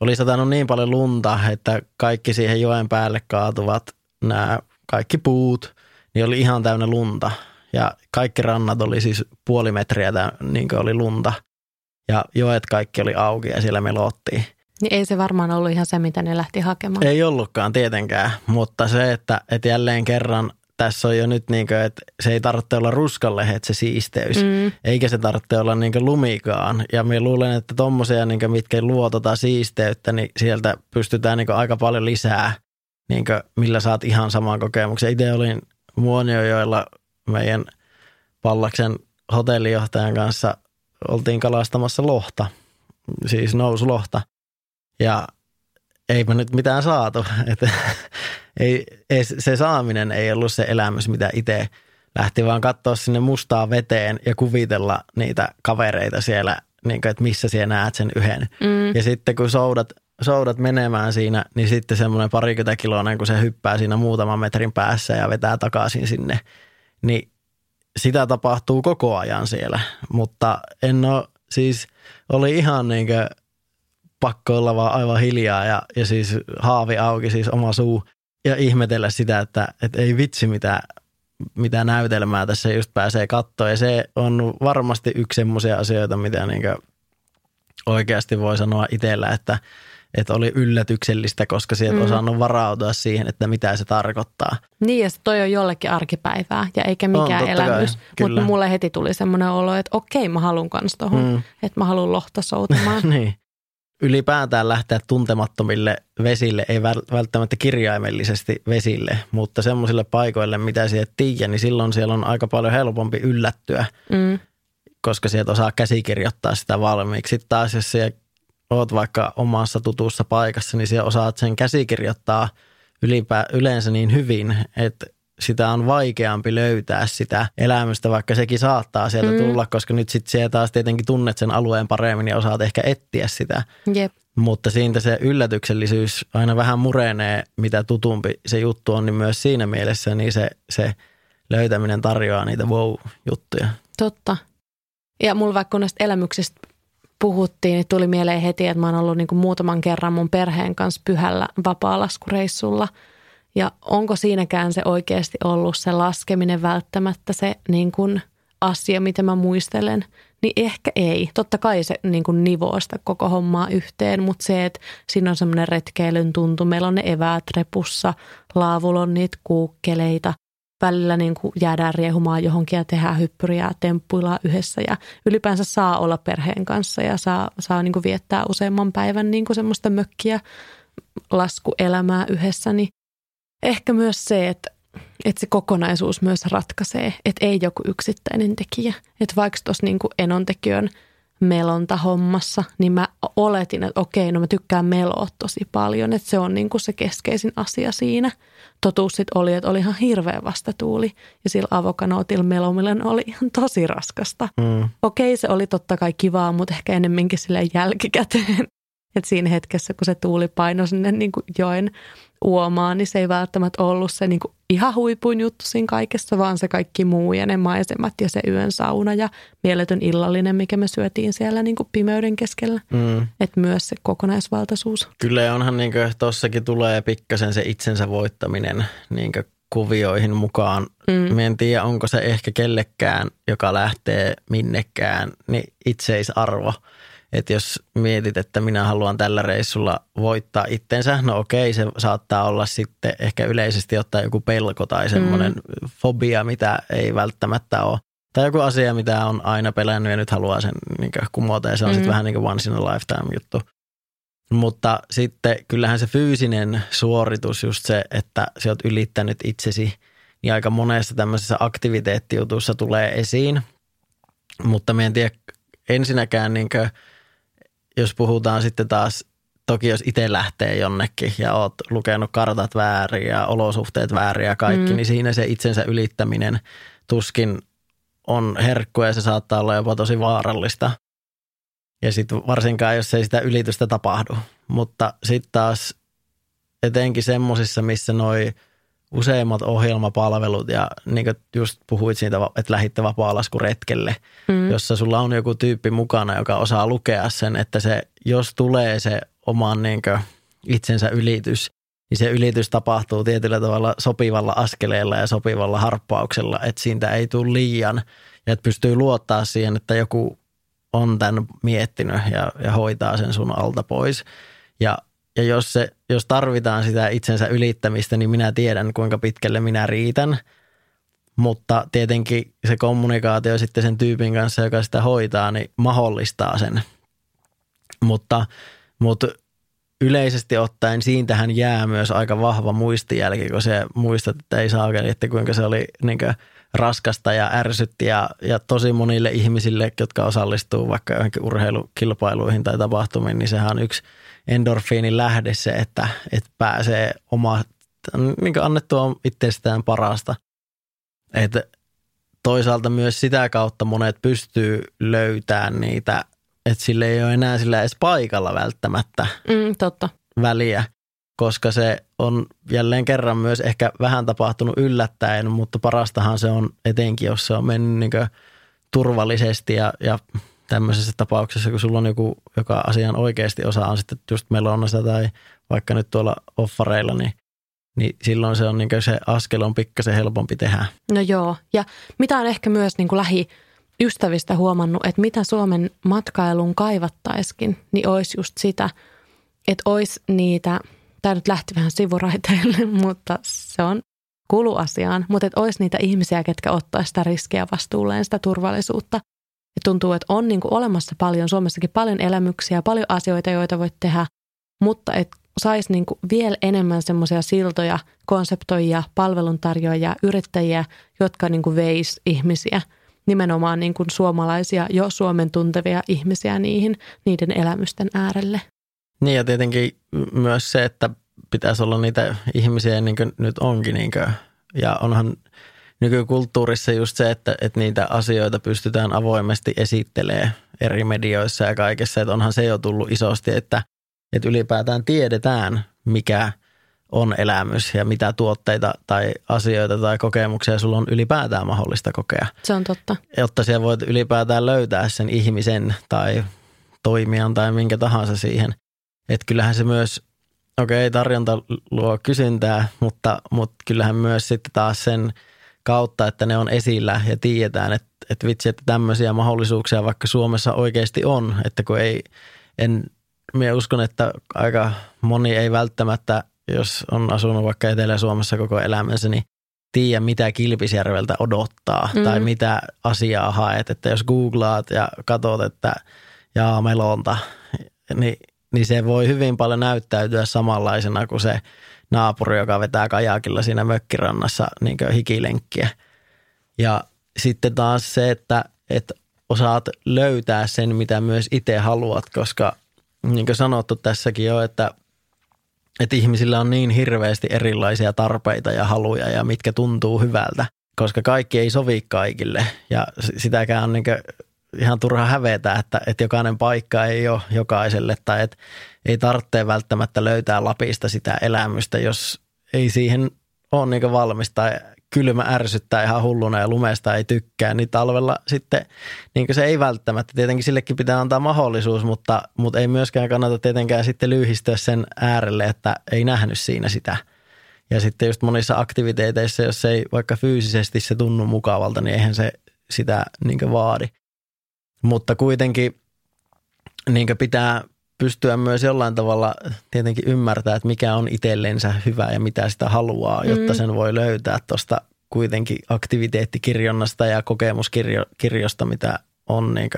oli satanut niin paljon lunta, että kaikki siihen joen päälle kaatuvat nämä kaikki puut, niin oli ihan täynnä lunta. Ja kaikki rannat oli siis puoli metriä, niin kuin oli lunta. Ja joet kaikki oli auki ja siellä melottiin. Niin ei se varmaan ollut ihan se, mitä ne lähti hakemaan. Ei ollutkaan tietenkään, mutta se, että, että jälleen kerran tässä on jo nyt niin kuin, että se ei tarvitse olla ruskallehet se siisteys, mm. eikä se tarvitse olla niin kuin lumikaan. Ja minä luulen, että tuommoisia, niin mitkä luo tota siisteyttä, niin sieltä pystytään niin aika paljon lisää, niin kuin, millä saat ihan saman kokemuksen. Itse olin Muoniojoilla meidän Pallaksen hotellijohtajan kanssa oltiin kalastamassa lohta, siis nousulohta. Ja eipä nyt mitään saatu. Että ei, ei, se saaminen ei ollut se elämys, mitä itse lähti vaan katsoa sinne mustaan veteen ja kuvitella niitä kavereita siellä, niin kuin, että missä siellä näet sen yhden. Mm. Ja sitten kun soudat, soudat menemään siinä, niin sitten semmoinen parikymmentä kiloinen, kun se hyppää siinä muutaman metrin päässä ja vetää takaisin sinne, niin sitä tapahtuu koko ajan siellä. Mutta en ole, siis oli ihan niin kuin pakko olla vaan aivan hiljaa ja, ja siis haavi auki, siis oma suu ja ihmetellä sitä, että, että ei vitsi mitä, mitä näytelmää tässä just pääsee katsoa. Ja se on varmasti yksi semmoisia asioita, mitä niin oikeasti voi sanoa itsellä, että, että oli yllätyksellistä, koska sieltä mm. osannut varautua siihen, että mitä se tarkoittaa. Niin ja toi on jollekin arkipäivää ja eikä mikään on, elämys. Mutta mulle heti tuli semmoinen olo, että okei mä haluan kanssa tuohon, mm. että mä haluan lohta soutamaan. niin ylipäätään lähteä tuntemattomille vesille, ei välttämättä kirjaimellisesti vesille, mutta semmoisille paikoille, mitä sieltä tiedä, niin silloin siellä on aika paljon helpompi yllättyä, mm. koska sieltä osaa käsikirjoittaa sitä valmiiksi. Sitten taas jos siellä oot vaikka omassa tutussa paikassa, niin siellä osaat sen käsikirjoittaa ylipä, yleensä niin hyvin, että sitä on vaikeampi löytää sitä elämystä, vaikka sekin saattaa sieltä mm. tulla, koska nyt sitten siellä taas tietenkin tunnet sen alueen paremmin ja osaat ehkä etsiä sitä. Jep. Mutta siitä se yllätyksellisyys aina vähän murenee, mitä tutumpi se juttu on, niin myös siinä mielessä niin se, se löytäminen tarjoaa niitä wow-juttuja. Totta. Ja mulla vaikka näistä elämyksistä puhuttiin, niin tuli mieleen heti, että mä oon ollut niin kuin muutaman kerran mun perheen kanssa pyhällä vapaalaskureissulla – ja onko siinäkään se oikeasti ollut se laskeminen välttämättä se niin kuin asia, mitä mä muistelen, niin ehkä ei. Totta kai se niin kuin nivoo sitä koko hommaa yhteen, mutta se, että siinä on semmoinen retkeilyn tuntu. Meillä on ne eväät repussa, laavulla on niitä kuukkeleita. Välillä niin kuin jäädään riehumaan johonkin ja tehdään hyppyriä ja temppuillaan yhdessä ja ylipäänsä saa olla perheen kanssa ja saa, saa niin kuin viettää useamman päivän niin kuin semmoista mökkiä laskuelämää yhdessä, niin ehkä myös se, että, että se kokonaisuus myös ratkaisee, että ei joku yksittäinen tekijä. Että vaikka tuossa niin enontekijön melonta hommassa, niin mä oletin, että okei, no mä tykkään meloa tosi paljon, että se on niin kuin se keskeisin asia siinä. Totuus sitten oli, että oli ihan hirveä vastatuuli ja sillä avokanootilla melomille oli ihan tosi raskasta. Mm. Okei, se oli totta kai kivaa, mutta ehkä ennemminkin sille jälkikäteen. että siinä hetkessä, kun se tuuli painoi sinne niin kuin joen uomaan, niin se ei välttämättä ollut se niin kuin ihan huipuin juttu siinä kaikessa, vaan se kaikki muu ja ne maisemat ja se yön sauna ja mieletön illallinen, mikä me syötiin siellä niin kuin pimeyden keskellä. Mm. Että myös se kokonaisvaltaisuus. Kyllä onhan niin kuin tossakin tulee pikkasen se itsensä voittaminen niin kuin kuvioihin mukaan. Mm. Mä en tiedä, onko se ehkä kellekään, joka lähtee minnekään, niin itseisarvo – että jos mietit, että minä haluan tällä reissulla voittaa itsensä, no okei, se saattaa olla sitten ehkä yleisesti ottaa joku pelko tai semmoinen mm. fobia, mitä ei välttämättä ole. Tai joku asia, mitä on aina pelännyt ja nyt haluaa sen niin kumota ja se on mm. sitten vähän niin kuin once in a lifetime juttu. Mutta sitten kyllähän se fyysinen suoritus, just se, että sä oot ylittänyt itsesi, niin aika monessa tämmöisessä aktiviteettijutussa tulee esiin. Mutta mä en tiedä ensinnäkään niin kuin – jos puhutaan sitten taas, toki jos itse lähtee jonnekin ja oot lukenut kartat väärin ja olosuhteet väärin ja kaikki, mm. niin siinä se itsensä ylittäminen tuskin on herkkua ja se saattaa olla jopa tosi vaarallista. Ja sitten varsinkaan, jos ei sitä ylitystä tapahdu. Mutta sitten taas etenkin semmoisissa, missä noi useimmat ohjelmapalvelut ja niin kuin just puhuit siitä, että lähditte vapaalaskuretkelle, mm. jossa sulla on joku tyyppi mukana, joka osaa lukea sen, että se, jos tulee se oman niin itsensä ylitys, niin se ylitys tapahtuu tietyllä tavalla sopivalla askeleella ja sopivalla harppauksella, että siitä ei tule liian ja että pystyy luottaa siihen, että joku on tämän miettinyt ja, ja hoitaa sen sun alta pois. Ja ja jos, se, jos tarvitaan sitä itsensä ylittämistä, niin minä tiedän, kuinka pitkälle minä riitän. mutta tietenkin se kommunikaatio sitten sen tyypin kanssa, joka sitä hoitaa, niin mahdollistaa sen. Mutta, mutta yleisesti ottaen siitähän jää myös aika vahva muistijälki, kun se muistat, että ei saakeli, että kuinka se oli niin raskasta ja ärsytti ja, ja tosi monille ihmisille, jotka osallistuu vaikka johonkin urheilukilpailuihin tai tapahtumiin, niin sehän on yksi endorfiinin lähde se, että, että pääsee oma, niin annettua itsestään parasta. Että toisaalta myös sitä kautta monet pystyy löytämään niitä, että sille ei ole enää sillä edes paikalla välttämättä mm, totta. väliä, koska se on jälleen kerran myös ehkä vähän tapahtunut yllättäen, mutta parastahan se on etenkin, jos se on mennyt niin turvallisesti ja, ja tämmöisessä tapauksessa, kun sulla on joku, joka asian oikeasti osaa, on sitten just melonnassa tai vaikka nyt tuolla offareilla, niin niin silloin se on niin se askel on pikkasen helpompi tehdä. No joo, ja mitä on ehkä myös niin kuin lähiystävistä huomannut, että mitä Suomen matkailun kaivattaiskin, niin olisi just sitä, että olisi niitä, tämä nyt lähti vähän sivuraiteille, mutta se on kuluasiaan, mutta että olisi niitä ihmisiä, ketkä ottaa sitä riskiä vastuulleen, sitä turvallisuutta. Ja tuntuu, että on niin kuin olemassa paljon, Suomessakin paljon elämyksiä, paljon asioita, joita voit tehdä, mutta että saisi niin kuin vielä enemmän semmoisia siltoja, konseptoijia, palveluntarjoajia, yrittäjiä, jotka niin kuin veis ihmisiä, nimenomaan niin kuin suomalaisia, jo Suomen tuntevia ihmisiä niihin, niiden elämysten äärelle. Niin ja tietenkin myös se, että pitäisi olla niitä ihmisiä niin kuin nyt onkin. Niin kuin, ja onhan nykykulttuurissa just se, että, että niitä asioita pystytään avoimesti esittelemään eri medioissa ja kaikessa. Että onhan se jo tullut isosti, että että ylipäätään tiedetään, mikä on elämys ja mitä tuotteita tai asioita tai kokemuksia sulla on ylipäätään mahdollista kokea. Se on totta. Jotta siellä voit ylipäätään löytää sen ihmisen tai toimijan tai minkä tahansa siihen. Että kyllähän se myös, okei okay, tarjonta luo kysyntää, mutta, mutta kyllähän myös sitten taas sen kautta, että ne on esillä ja tiedetään, että, että vitsi, että tämmöisiä mahdollisuuksia vaikka Suomessa oikeasti on, että kun ei, en minä uskon, että aika moni ei välttämättä, jos on asunut vaikka Etelä-Suomessa koko elämänsä, niin tiedä, mitä Kilpisjärveltä odottaa mm. tai mitä asiaa haet. Että jos googlaat ja katsot, että jaa melonta, niin, niin se voi hyvin paljon näyttäytyä samanlaisena kuin se naapuri, joka vetää kajakilla siinä mökkirannassa niin hikilenkkiä. Ja sitten taas se, että, että osaat löytää sen, mitä myös itse haluat, koska niin kuin sanottu tässäkin jo, että, että ihmisillä on niin hirveästi erilaisia tarpeita ja haluja ja mitkä tuntuu hyvältä, koska kaikki ei sovi kaikille ja sitäkään on niin ihan turha hävetä, että, että jokainen paikka ei ole jokaiselle tai että ei tarvitse välttämättä löytää Lapista sitä elämystä, jos ei siihen ole niin valmis tai kylmä ärsyttää ihan hulluna ja lumesta ei tykkää, niin talvella sitten niin se ei välttämättä. Tietenkin sillekin pitää antaa mahdollisuus, mutta, mutta ei myöskään kannata tietenkään sitten lyhistyä sen äärelle, että ei nähnyt siinä sitä. Ja sitten just monissa aktiviteeteissa, jos ei vaikka fyysisesti se tunnu mukavalta, niin eihän se sitä niin vaadi. Mutta kuitenkin niin pitää pystyä myös jollain tavalla tietenkin ymmärtää, että mikä on itsellensä hyvä ja mitä sitä haluaa, jotta mm. sen voi löytää tuosta kuitenkin aktiviteettikirjonnasta ja kokemuskirjosta, mitä on niin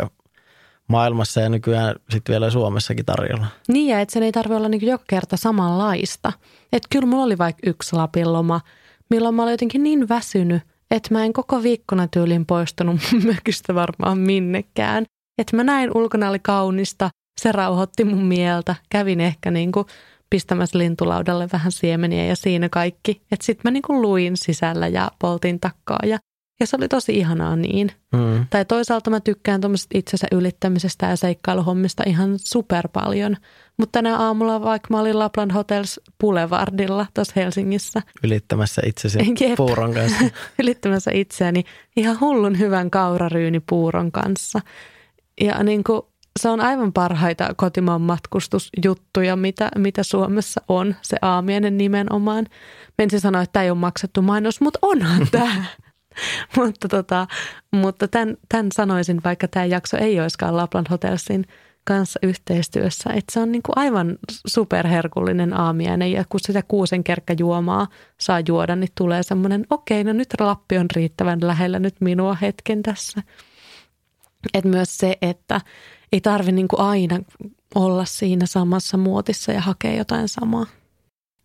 maailmassa ja nykyään sitten vielä Suomessakin tarjolla. Niin ja että sen ei tarvitse olla niin joka kerta samanlaista. Että kyllä mulla oli vaikka yksi Lapin loma, milloin mä olin jotenkin niin väsynyt, että mä en koko viikkona tyylin poistunut mökistä varmaan minnekään. Että mä näin ulkona oli kaunista, se rauhoitti mun mieltä. Kävin ehkä niin kuin pistämässä lintulaudalle vähän siemeniä ja siinä kaikki. Että sitten mä niin kuin luin sisällä ja poltin takkaa ja, ja se oli tosi ihanaa niin. Mm. Tai toisaalta mä tykkään tuommoisesta itsensä ylittämisestä ja seikkailuhommista ihan super paljon. Mutta tänä aamulla vaikka mä olin Lapland Hotels Boulevardilla tuossa Helsingissä. Ylittämässä itsesi Jep. puuron kanssa. Ylittämässä itseäni ihan hullun hyvän kauraryyni puuron kanssa. Ja niin kuin se on aivan parhaita kotimaan matkustusjuttuja, mitä, mitä Suomessa on, se aamiainen nimenomaan. Mensin sanoa, että tämä ei ole maksettu mainos, mutta onhan tämä. mutta tota, mutta tämän, tämän sanoisin, vaikka tämä jakso ei olisikaan Lapland Hotelsin kanssa yhteistyössä. Että se on niin kuin aivan superherkullinen aamiainen ja kun sitä kuusen kerkkäjuomaa saa juoda, niin tulee semmoinen, okei, no nyt Lappi on riittävän lähellä nyt minua hetken tässä. Et myös se, että ei tarvi niin kuin aina olla siinä samassa muotissa ja hakea jotain samaa.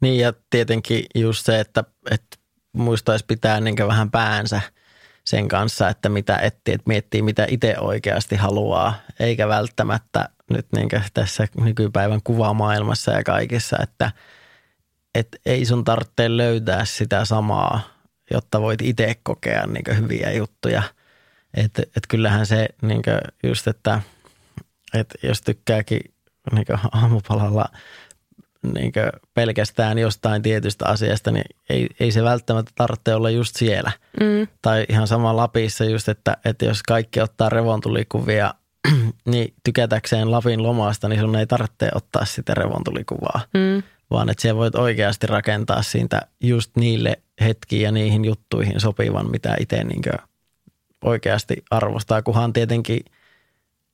Niin ja tietenkin just se, että, että muistaisi pitää niin vähän päänsä sen kanssa, että mitä etsii, että miettii mitä itse oikeasti haluaa, eikä välttämättä nyt niin tässä nykypäivän kuvamaailmassa ja kaikissa, että, että ei sun tarvitse löytää sitä samaa, jotta voit itse kokea niin hyviä juttuja. Että et kyllähän se niin just, että, että jos tykkääkin niin aamupalalla niin pelkästään jostain tietystä asiasta, niin ei, ei se välttämättä tarvitse olla just siellä. Mm. Tai ihan sama Lapissa just, että, että jos kaikki ottaa revontulikuvia, niin tykätäkseen Lapin lomasta, niin sun ei tarvitse ottaa sitä revontulikuvaa. Mm. Vaan että siellä voit oikeasti rakentaa siitä just niille hetkiin ja niihin juttuihin sopivan, mitä itse niin oikeasti arvostaa, kunhan tietenkin –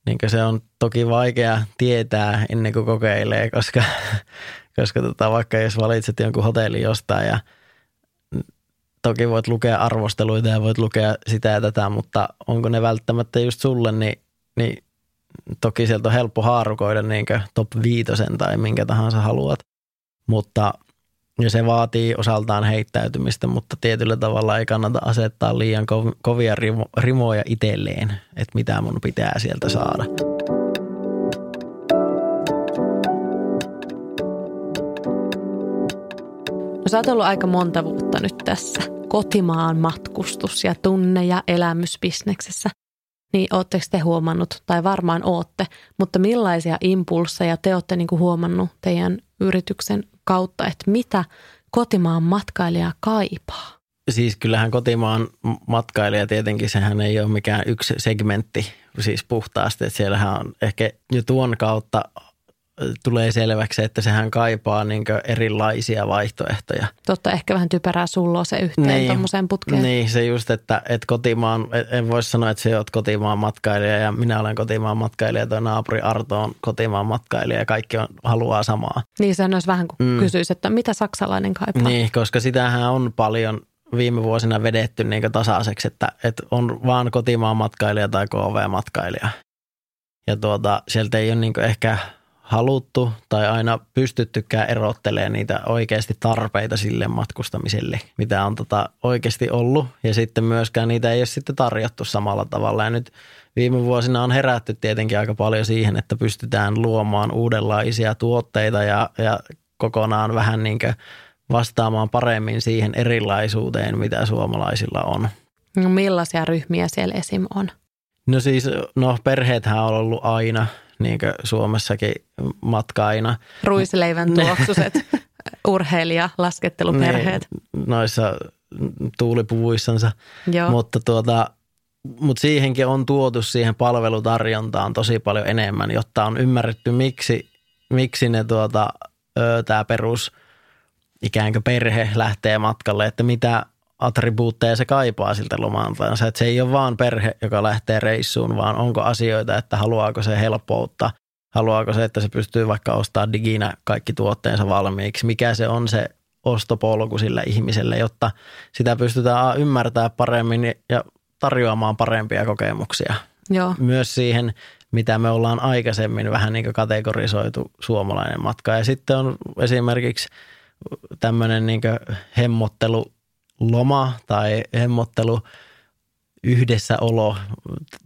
niin se on toki vaikea tietää ennen kuin kokeilee, koska, koska tota, vaikka jos valitset jonkun hotellin jostain ja toki voit lukea arvosteluita ja voit lukea sitä ja tätä, mutta onko ne välttämättä just sulle, niin, niin toki sieltä on helppo haarukoida niin top viitosen tai minkä tahansa haluat. Mutta ja se vaatii osaltaan heittäytymistä, mutta tietyllä tavalla ei kannata asettaa liian kovia rimo, rimoja itselleen, että mitä mun pitää sieltä saada. No sä oot ollut aika monta vuotta nyt tässä kotimaan matkustus- ja tunne- ja elämysbisneksessä. Niin ootteko te huomannut, tai varmaan ootte, mutta millaisia impulseja te olette niinku huomannut teidän yrityksen kautta, että mitä kotimaan matkailija kaipaa? Siis kyllähän kotimaan matkailija tietenkin, sehän ei ole mikään yksi segmentti siis puhtaasti, että siellähän on ehkä jo tuon kautta tulee selväksi, että sehän kaipaa niin erilaisia vaihtoehtoja. Totta, ehkä vähän typerää sulloa se yhteen niin, tuommoiseen putkeen. Niin, se just, että, että kotimaan, en voi sanoa, että se oot kotimaan matkailija ja minä olen kotimaan matkailija, tuo naapuri Arto on kotimaan matkailija ja kaikki on, haluaa samaa. Niin, se olisi vähän kuin mm. kysyisi, että mitä saksalainen kaipaa. Niin, koska sitähän on paljon viime vuosina vedetty niin tasaiseksi, että, että on vaan kotimaan matkailija tai KV-matkailija. Ja tuota, sieltä ei ole niin ehkä haluttu tai aina pystyttykään erottelemaan niitä oikeasti tarpeita sille matkustamiselle, mitä on tota oikeasti ollut. Ja sitten myöskään niitä ei ole sitten tarjottu samalla tavalla. Ja nyt viime vuosina on herätty tietenkin aika paljon siihen, että pystytään luomaan uudenlaisia tuotteita ja, ja kokonaan vähän niin vastaamaan paremmin siihen erilaisuuteen, mitä suomalaisilla on. No millaisia ryhmiä siellä esim. on? No siis, no perheethän on ollut aina niin kuin Suomessakin matka aina. Ruisleivän tuoksuset, urheilija, lasketteluperheet. Niin, noissa tuulipuvuissansa. Joo. Mutta tuota, mutta siihenkin on tuotu siihen palvelutarjontaan tosi paljon enemmän, jotta on ymmärretty, miksi, miksi ne tuota, tämä perus ikään kuin perhe lähtee matkalle, että mitä attribuutteja se kaipaa siltä lomaltansa. Että se ei ole vaan perhe, joka lähtee reissuun, vaan onko asioita, että haluaako se helppoutta, haluaako se, että se pystyy vaikka ostamaan diginä kaikki tuotteensa valmiiksi, mikä se on se ostopolku sillä ihmiselle, jotta sitä pystytään ymmärtämään paremmin ja tarjoamaan parempia kokemuksia. Joo. Myös siihen, mitä me ollaan aikaisemmin vähän niin kategorisoitu suomalainen matka. Ja sitten on esimerkiksi tämmöinen niin hemmottelu loma tai hemmottelu, yhdessäolo,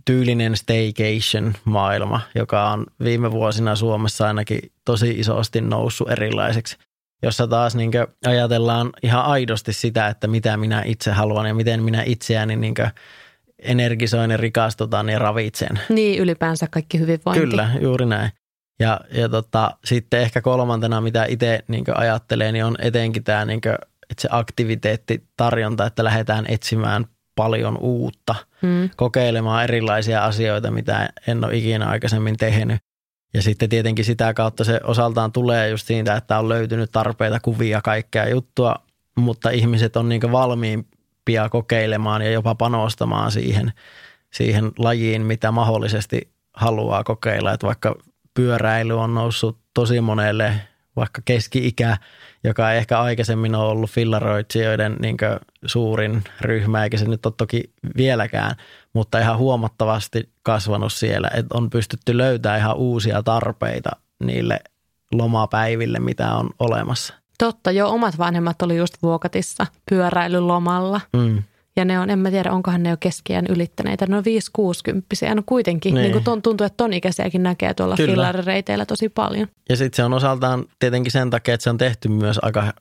tyylinen staycation maailma, joka on viime vuosina Suomessa ainakin tosi isosti noussut erilaiseksi, jossa taas niin ajatellaan ihan aidosti sitä, että mitä minä itse haluan ja miten minä itseäni niin energisoin ja rikastutan ja ravitsen. Niin, ylipäänsä kaikki hyvinvointi. Kyllä, juuri näin. Ja, ja tota, sitten ehkä kolmantena, mitä itse niin ajattelee, niin on etenkin tämä niin että se aktiviteettitarjonta, että lähdetään etsimään paljon uutta, hmm. kokeilemaan erilaisia asioita, mitä en ole ikinä aikaisemmin tehnyt. Ja sitten tietenkin sitä kautta se osaltaan tulee just siitä, että on löytynyt tarpeita, kuvia, kaikkea juttua, mutta ihmiset on niin valmiimpia kokeilemaan ja jopa panostamaan siihen, siihen lajiin, mitä mahdollisesti haluaa kokeilla. Että vaikka pyöräily on noussut tosi monelle, vaikka keski-ikä, joka ei ehkä aikaisemmin ole ollut fillaroitsijoiden niin suurin ryhmä, eikä se nyt ole toki vieläkään, mutta ihan huomattavasti kasvanut siellä, että on pystytty löytämään ihan uusia tarpeita niille lomapäiville, mitä on olemassa. Totta, jo omat vanhemmat oli just Vuokatissa pyöräilylomalla. Mm. Ja ne on, en mä tiedä, onkohan ne jo keskiään ylittäneitä. Ne on 5-60. No kuitenkin, niin. Niin kuin tuntuu, että ton ikäisiäkin näkee tuolla fillarireiteillä tosi paljon. Ja sitten se on osaltaan tietenkin sen takia, että se on tehty myös aika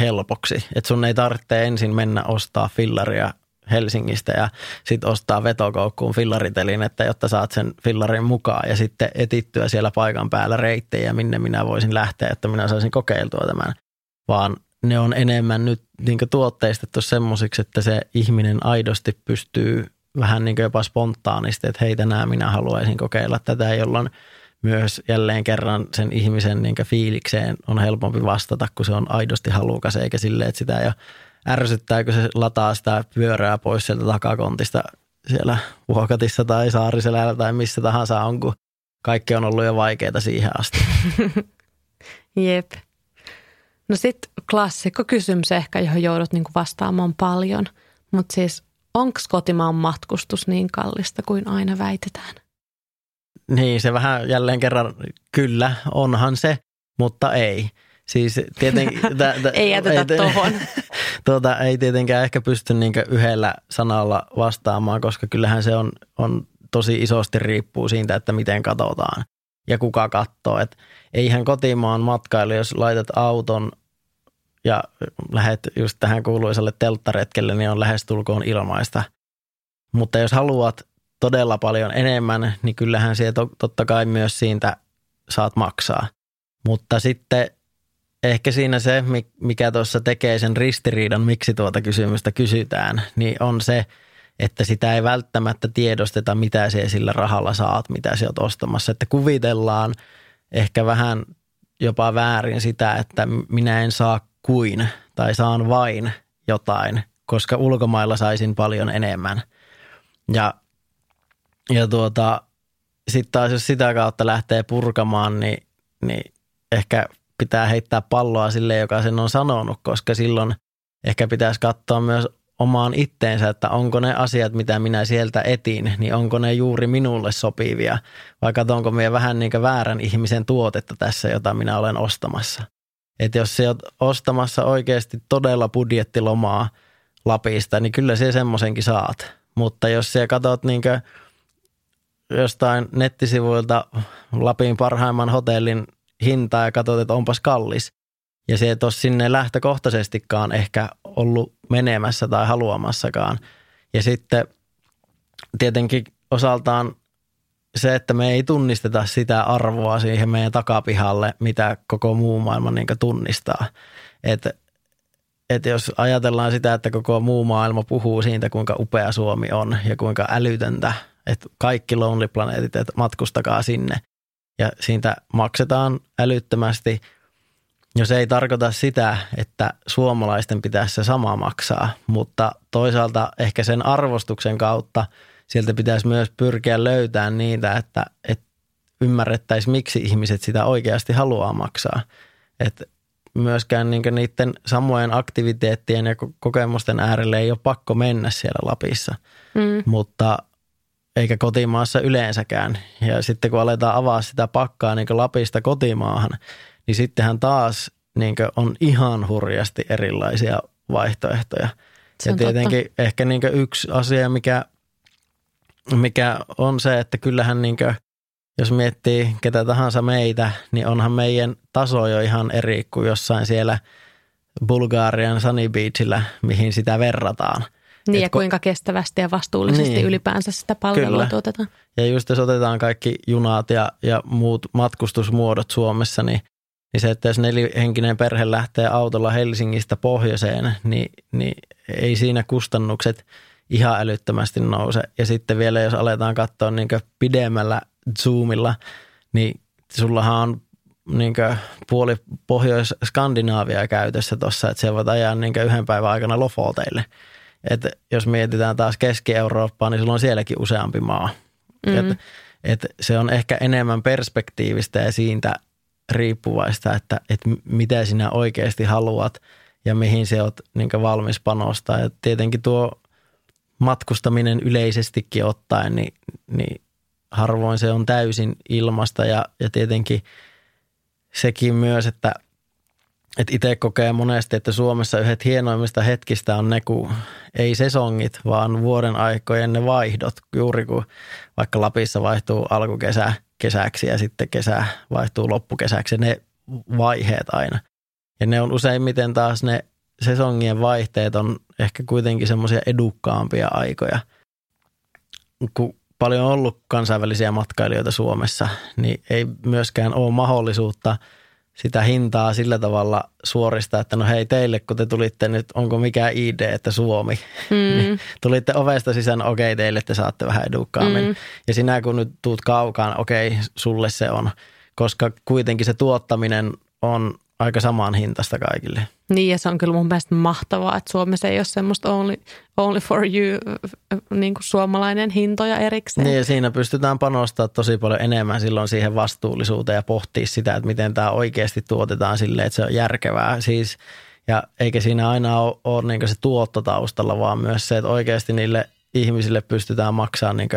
helpoksi. Että sun ei tarvitse ensin mennä ostaa fillaria Helsingistä ja sitten ostaa vetokoukkuun että jotta saat sen fillarin mukaan ja sitten etittyä siellä paikan päällä reittejä, minne minä voisin lähteä, että minä saisin kokeiltua tämän. Vaan ne on enemmän nyt niin tuotteistettu semmoisiksi, että se ihminen aidosti pystyy vähän niin jopa spontaanisti, että hei tänään minä haluaisin kokeilla tätä, jolloin myös jälleen kerran sen ihmisen niin fiilikseen on helpompi vastata, kun se on aidosti halukas, eikä silleen, että sitä ei ole ärsyttää, kun se lataa sitä pyörää pois sieltä takakontista siellä Vuokatissa tai Saariselällä tai missä tahansa on, kun kaikki on ollut jo vaikeita siihen asti. Jep. No sitten klassikko kysymys ehkä, johon joudut niinku vastaamaan paljon. Mutta siis onko kotimaan matkustus niin kallista kuin aina väitetään? Niin, se vähän jälleen kerran kyllä, onhan se, mutta ei. Siis tietenkin... Tä, tä, ei jätetä tuohon. tuota, ei tietenkään ehkä pysty niinku yhdellä sanalla vastaamaan, koska kyllähän se on, on tosi isosti riippuu siitä, että miten katsotaan ja kuka katsoo. Et eihän kotimaan matkailu, jos laitat auton ja lähet just tähän kuuluisalle telttaretkelle, niin on lähestulkoon ilmaista. Mutta jos haluat todella paljon enemmän, niin kyllähän se totta kai myös siitä saat maksaa. Mutta sitten ehkä siinä se, mikä tuossa tekee sen ristiriidan, miksi tuota kysymystä kysytään, niin on se, että sitä ei välttämättä tiedosteta, mitä se sillä rahalla saat, mitä se oot ostamassa. Että kuvitellaan ehkä vähän jopa väärin sitä, että minä en saa kuin tai saan vain jotain, koska ulkomailla saisin paljon enemmän. Ja, ja tuota, sitten taas jos sitä kautta lähtee purkamaan, niin, niin ehkä pitää heittää palloa sille, joka sen on sanonut, koska silloin ehkä pitäisi katsoa myös omaan itteensä, että onko ne asiat, mitä minä sieltä etin, niin onko ne juuri minulle sopivia vai katsonko minä vähän niin väärän ihmisen tuotetta tässä, jota minä olen ostamassa. Että jos sä oot ostamassa oikeasti todella budjettilomaa Lapista, niin kyllä se semmoisenkin saat. Mutta jos sä katsot niin jostain nettisivuilta Lapin parhaimman hotellin hintaa ja katsot, että onpas kallis, ja se et ole sinne lähtökohtaisestikaan ehkä ollut menemässä tai haluamassakaan. Ja sitten tietenkin osaltaan se, että me ei tunnisteta sitä arvoa siihen meidän takapihalle, mitä koko muu maailma niin tunnistaa. Että et jos ajatellaan sitä, että koko muu maailma puhuu siitä, kuinka upea Suomi on ja kuinka älytöntä, että kaikki Lonely Planetit, että matkustakaa sinne. Ja siitä maksetaan älyttömästi. Jos ei tarkoita sitä, että suomalaisten pitäisi se sama maksaa, mutta toisaalta ehkä sen arvostuksen kautta – sieltä pitäisi myös pyrkiä löytämään niitä, että, että ymmärrettäisiin, miksi ihmiset sitä oikeasti haluaa maksaa. Että myöskään niin niiden samojen aktiviteettien ja kokemusten äärelle ei ole pakko mennä siellä Lapissa, mm. mutta eikä kotimaassa yleensäkään. Ja sitten kun aletaan avaa sitä pakkaa niin Lapista kotimaahan, niin sittenhän taas niin on ihan hurjasti erilaisia vaihtoehtoja. ja tietenkin totta. ehkä niin yksi asia, mikä mikä on se, että kyllähän niin kuin, jos miettii ketä tahansa meitä, niin onhan meidän taso jo ihan eri kuin jossain siellä Bulgarian Sunny Beachillä, mihin sitä verrataan. Niin Et ja kuinka kestävästi ja vastuullisesti niin, ylipäänsä sitä palvelua kyllä. tuotetaan. Ja just jos otetaan kaikki junat ja, ja muut matkustusmuodot Suomessa, niin, niin se, että jos nelihenkinen perhe lähtee autolla Helsingistä pohjoiseen, niin, niin ei siinä kustannukset – ihan älyttömästi nouse. Ja sitten vielä jos aletaan katsoa niin pidemmällä zoomilla, niin sullahan on niin puoli Pohjois-Skandinaavia käytössä tuossa, että se voit ajaa niin yhden päivän aikana Lofoteille. Et jos mietitään taas Keski-Eurooppaa, niin sulla on sielläkin useampi maa. Mm-hmm. Et, Et se on ehkä enemmän perspektiivistä ja siitä riippuvaista, että, että mitä sinä oikeasti haluat ja mihin se oot niin valmis panostaa. Ja tietenkin tuo matkustaminen yleisestikin ottaen, niin, niin harvoin se on täysin ilmasta ja, ja tietenkin sekin myös, että, että itse kokee monesti, että Suomessa yhdet hienoimmista hetkistä on ne, kun ei sesongit, vaan vuoden aikojen ne vaihdot. Juuri kun vaikka Lapissa vaihtuu alkukesä kesäksi ja sitten kesä vaihtuu loppukesäksi, ne vaiheet aina. Ja ne on useimmiten taas ne sesongien vaihteet on ehkä kuitenkin semmoisia edukkaampia aikoja. Kun paljon on ollut kansainvälisiä matkailijoita Suomessa, niin ei myöskään ole mahdollisuutta sitä hintaa sillä tavalla suorista, että no hei teille, kun te tulitte nyt, onko mikä ID, että Suomi. Mm. Niin tulitte ovesta sisään, okei okay, teille te saatte vähän edukkaammin. Mm. Ja sinä kun nyt tuut kaukaan, okei okay, sulle se on, koska kuitenkin se tuottaminen on aika samaan hintasta kaikille. Niin ja se on kyllä mun mielestä mahtavaa, että Suomessa ei ole semmoista only, only for you niin kuin suomalainen hintoja erikseen. Niin ja siinä pystytään panostamaan tosi paljon enemmän silloin siihen vastuullisuuteen ja pohtia sitä, että miten tämä oikeasti tuotetaan silleen, että se on järkevää. Siis, ja eikä siinä aina ole, ole niin se tuotto taustalla, vaan myös se, että oikeasti niille ihmisille pystytään maksamaan niin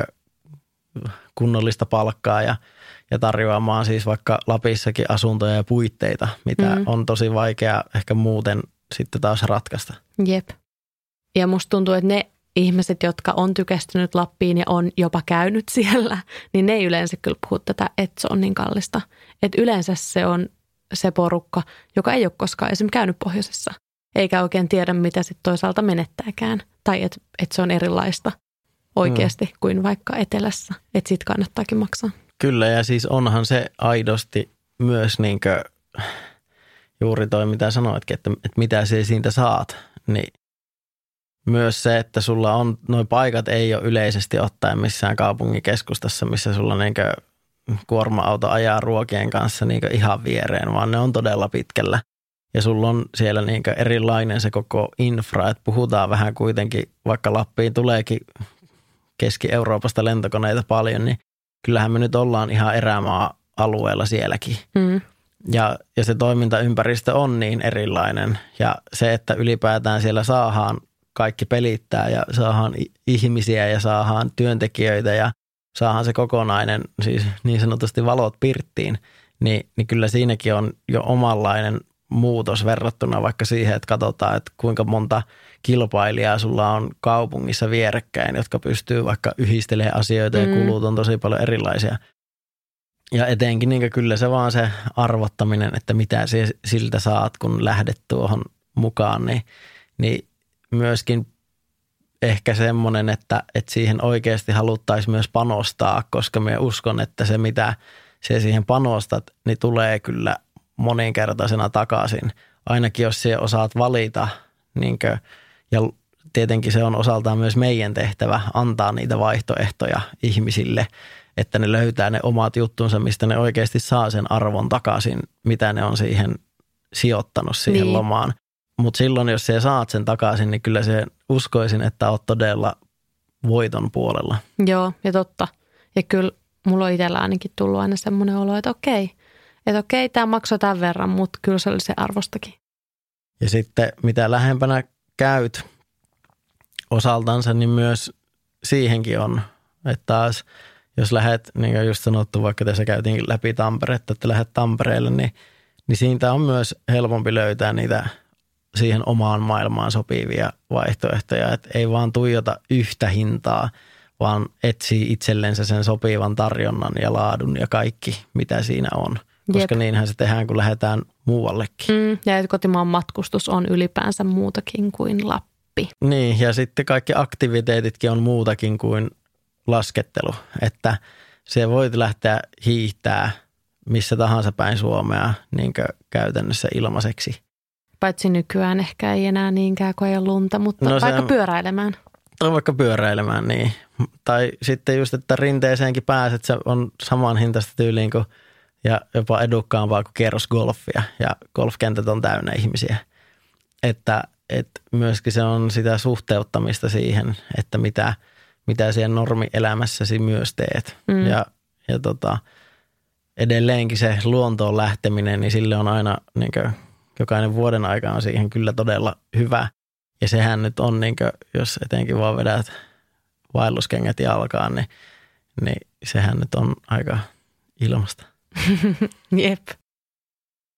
kunnollista palkkaa ja – ja tarjoamaan siis vaikka Lapissakin asuntoja ja puitteita, mitä mm. on tosi vaikea ehkä muuten sitten taas ratkaista. Jep. Ja musta tuntuu, että ne ihmiset, jotka on tykästynyt Lappiin ja on jopa käynyt siellä, niin ne ei yleensä kyllä puhu tätä, että se on niin kallista. Että yleensä se on se porukka, joka ei ole koskaan esimerkiksi käynyt pohjoisessa, eikä oikein tiedä, mitä sitten toisaalta menettääkään. Tai että et se on erilaista oikeasti mm. kuin vaikka etelässä, että siitä kannattaakin maksaa. Kyllä ja siis onhan se aidosti myös niin juuri toi mitä sanoitkin, että, että mitä se siitä saat, niin myös se, että sulla on, noin paikat ei ole yleisesti ottaen missään kaupungin keskustassa, missä sulla niin kuorma-auto ajaa ruokien kanssa niin ihan viereen, vaan ne on todella pitkällä. Ja sulla on siellä niin erilainen se koko infra, että puhutaan vähän kuitenkin, vaikka Lappiin tuleekin Keski-Euroopasta lentokoneita paljon, niin kyllähän me nyt ollaan ihan erämaa-alueella sielläkin. Mm. Ja, ja se toimintaympäristö on niin erilainen. Ja se, että ylipäätään siellä saadaan kaikki pelittää ja saadaan ihmisiä ja saadaan työntekijöitä ja saadaan se kokonainen, siis niin sanotusti valot pirttiin, niin, niin kyllä siinäkin on jo omanlainen muutos verrattuna vaikka siihen, että katsotaan, että kuinka monta kilpailijaa sulla on kaupungissa vierekkäin, jotka pystyy vaikka yhdistelemään asioita ja mm. kulut on tosi paljon erilaisia. Ja etenkin niin kyllä se vaan se arvottaminen, että mitä siltä saat, kun lähdet tuohon mukaan, niin, niin myöskin ehkä semmoinen, että, että siihen oikeasti haluttaisiin myös panostaa, koska me uskon, että se mitä se siihen panostat, niin tulee kyllä moninkertaisena takaisin. Ainakin jos siellä osaat valita, niin kuin, ja tietenkin se on osaltaan myös meidän tehtävä antaa niitä vaihtoehtoja ihmisille, että ne löytää ne omat juttunsa, mistä ne oikeasti saa sen arvon takaisin, mitä ne on siihen sijoittanut siihen niin. lomaan. Mutta silloin, jos sä saat sen takaisin, niin kyllä se uskoisin, että oot todella voiton puolella. Joo, ja totta. Ja kyllä mulla on itsellä ainakin tullut aina semmoinen olo, että okei, että okei, tämä maksoi tämän verran, mutta kyllä se oli se arvostakin. Ja sitten mitä lähempänä käyt osaltansa, niin myös siihenkin on, että taas jos lähdet, niin kuin just sanottu, vaikka tässä käytiin läpi Tamperetta, että lähdet Tampereelle, niin, niin siitä on myös helpompi löytää niitä siihen omaan maailmaan sopivia vaihtoehtoja, että ei vaan tuijota yhtä hintaa, vaan etsii itsellensä sen sopivan tarjonnan ja laadun ja kaikki, mitä siinä on. Koska Jep. niinhän se tehdään, kun lähdetään muuallekin. Mm, ja että kotimaan matkustus on ylipäänsä muutakin kuin Lappi. Niin, ja sitten kaikki aktiviteetitkin on muutakin kuin laskettelu. Että se voit lähteä hiihtää missä tahansa päin Suomea niin käytännössä ilmaiseksi. Paitsi nykyään ehkä ei enää niinkään, kun ei ole lunta, mutta no vaikka se, pyöräilemään. Tai vaikka pyöräilemään, niin. Tai sitten just, että rinteeseenkin pääset, se on saman hintaista tyyliin kuin – ja jopa edukkaampaa kuin kierrosgolfia ja golfkentät on täynnä ihmisiä. Että, että myöskin se on sitä suhteuttamista siihen, että mitä, mitä siellä normielämässäsi myös teet. Mm. Ja, ja tota, edelleenkin se luontoon lähteminen, niin sille on aina niin kuin, jokainen vuoden aika on siihen kyllä todella hyvä. Ja sehän nyt on, niin kuin, jos etenkin vaan vedät vaelluskengät jalkaan, niin, niin sehän nyt on aika ilmasta. Jep.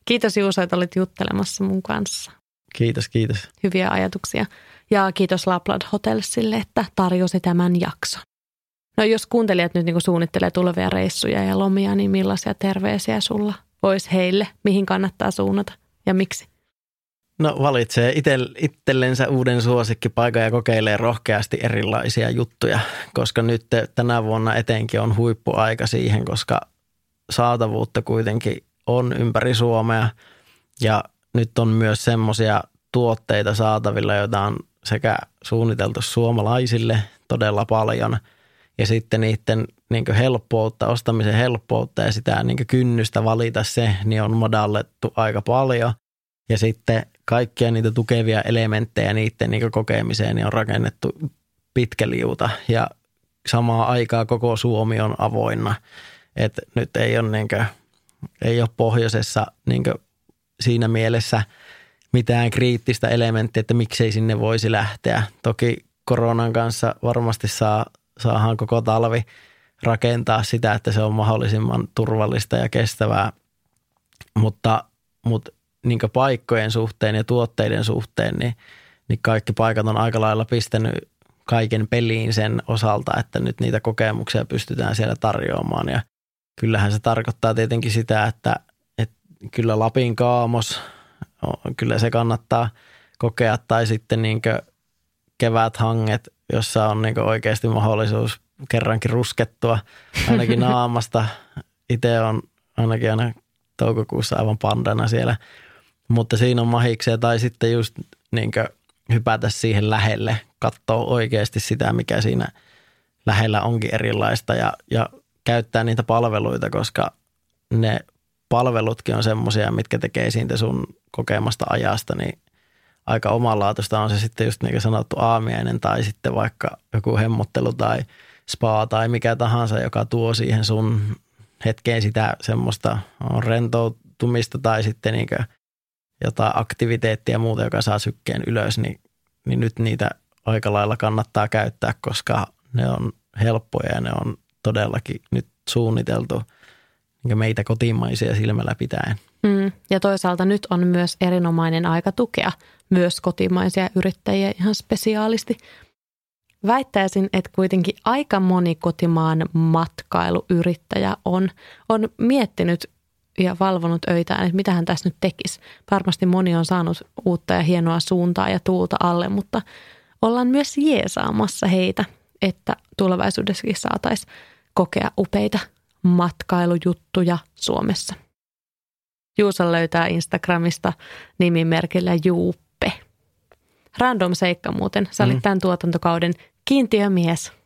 Kiitos Juuso, että olit juttelemassa mun kanssa. Kiitos, kiitos. Hyviä ajatuksia. Ja kiitos Lapland Hotelsille, että tarjosi tämän jakson. No jos kuuntelijat nyt niin suunnittelee tulevia reissuja ja lomia, niin millaisia terveisiä sulla olisi heille? Mihin kannattaa suunnata ja miksi? No valitsee itsellensä uuden suosikkipaikan ja kokeilee rohkeasti erilaisia juttuja, koska nyt tänä vuonna etenkin on huippuaika siihen, koska saatavuutta kuitenkin on ympäri Suomea ja nyt on myös semmoisia tuotteita saatavilla, joita on sekä suunniteltu suomalaisille todella paljon ja sitten niiden niin helppoutta, ostamisen helppoutta ja sitä niin kynnystä valita se, niin on madallettu aika paljon. Ja sitten kaikkia niitä tukevia elementtejä niiden niin kokemiseen niin on rakennettu pitkä liuta ja samaa aikaa koko Suomi on avoinna. Et nyt ei ole, niin kuin, ei ole pohjoisessa niin siinä mielessä mitään kriittistä elementtiä, että miksei sinne voisi lähteä. Toki koronan kanssa varmasti saa, saadaan koko talvi rakentaa sitä, että se on mahdollisimman turvallista ja kestävää, mutta, mutta niin paikkojen suhteen ja tuotteiden suhteen, niin, niin kaikki paikat on aika lailla pistänyt kaiken peliin sen osalta, että nyt niitä kokemuksia pystytään siellä tarjoamaan. Ja kyllähän se tarkoittaa tietenkin sitä, että, että kyllä Lapin kaamos, kyllä se kannattaa kokea, tai sitten niin hanget, jossa on niin oikeasti mahdollisuus kerrankin ruskettua ainakin naamasta. Itse on ainakin aina toukokuussa aivan pandana siellä – mutta siinä on mahiksia tai sitten just niin hypätä siihen lähelle, katsoa oikeasti sitä, mikä siinä lähellä onkin erilaista ja, ja käyttää niitä palveluita, koska ne palvelutkin on semmoisia, mitkä tekee siitä sun kokemasta ajasta, niin aika omanlaatuista on se sitten just niin kuin sanottu aamiainen tai sitten vaikka joku hemmottelu tai spa tai mikä tahansa, joka tuo siihen sun hetkeen sitä semmoista rentoutumista tai sitten niin jotain aktiviteettia ja muuta, joka saa sykkeen ylös, niin, niin nyt niitä aika lailla kannattaa käyttää, koska ne on helppoja ja ne on todellakin nyt suunniteltu niin meitä kotimaisia silmällä pitäen. Mm, ja toisaalta nyt on myös erinomainen aika tukea myös kotimaisia yrittäjiä ihan spesiaalisti. Väittäisin, että kuitenkin aika moni kotimaan matkailuyrittäjä on, on miettinyt ja valvonut öitään, että mitä hän tässä nyt tekisi. Varmasti moni on saanut uutta ja hienoa suuntaa ja tuulta alle, mutta ollaan myös jeesaamassa heitä, että tulevaisuudessakin saataisiin kokea upeita matkailujuttuja Suomessa. Juusa löytää Instagramista nimimerkillä Juuppe. Random seikka muuten. Sä olit mm. tämän tuotantokauden kiintiömies –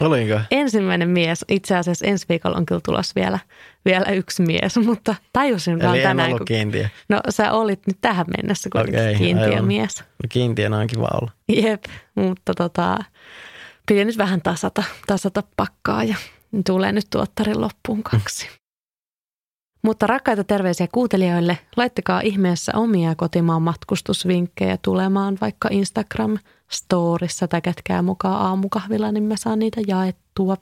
Olinko? Ensimmäinen mies. Itse asiassa ensi viikolla on kyllä tulossa vielä, vielä yksi mies, mutta tajusin Eli vaan tänään. Eli kiintiö. No sä olit nyt tähän mennessä kuitenkin okay, kiintiömies. No, kiintiönä on kiva olla. Jep, mutta tota, piti nyt vähän tasata, tasata pakkaa ja tulee nyt tuottarin loppuun kaksi. Mutta rakkaita terveisiä kuuntelijoille, laittakaa ihmeessä omia kotimaan matkustusvinkkejä tulemaan vaikka Instagram storissa tai kätkää mukaan aamukahvilla, niin mä saan niitä jaettua.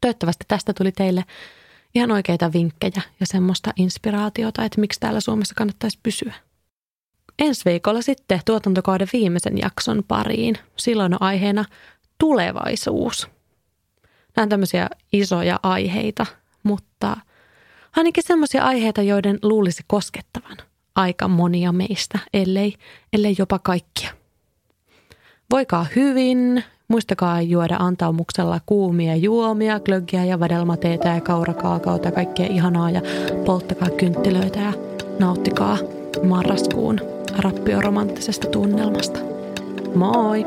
Toivottavasti tästä tuli teille ihan oikeita vinkkejä ja semmoista inspiraatiota, että miksi täällä Suomessa kannattaisi pysyä. Ensi viikolla sitten tuotantokauden viimeisen jakson pariin. Silloin on aiheena tulevaisuus. Nämä on tämmöisiä isoja aiheita, mutta – ainakin sellaisia aiheita, joiden luulisi koskettavan aika monia meistä, ellei, ellei jopa kaikkia. Voikaa hyvin, muistakaa juoda antaumuksella kuumia juomia, glöggiä ja vadelmateetä ja kaurakaakaota ja kaikkea ihanaa ja polttakaa kynttilöitä ja nauttikaa marraskuun rappioromanttisesta tunnelmasta. Moi!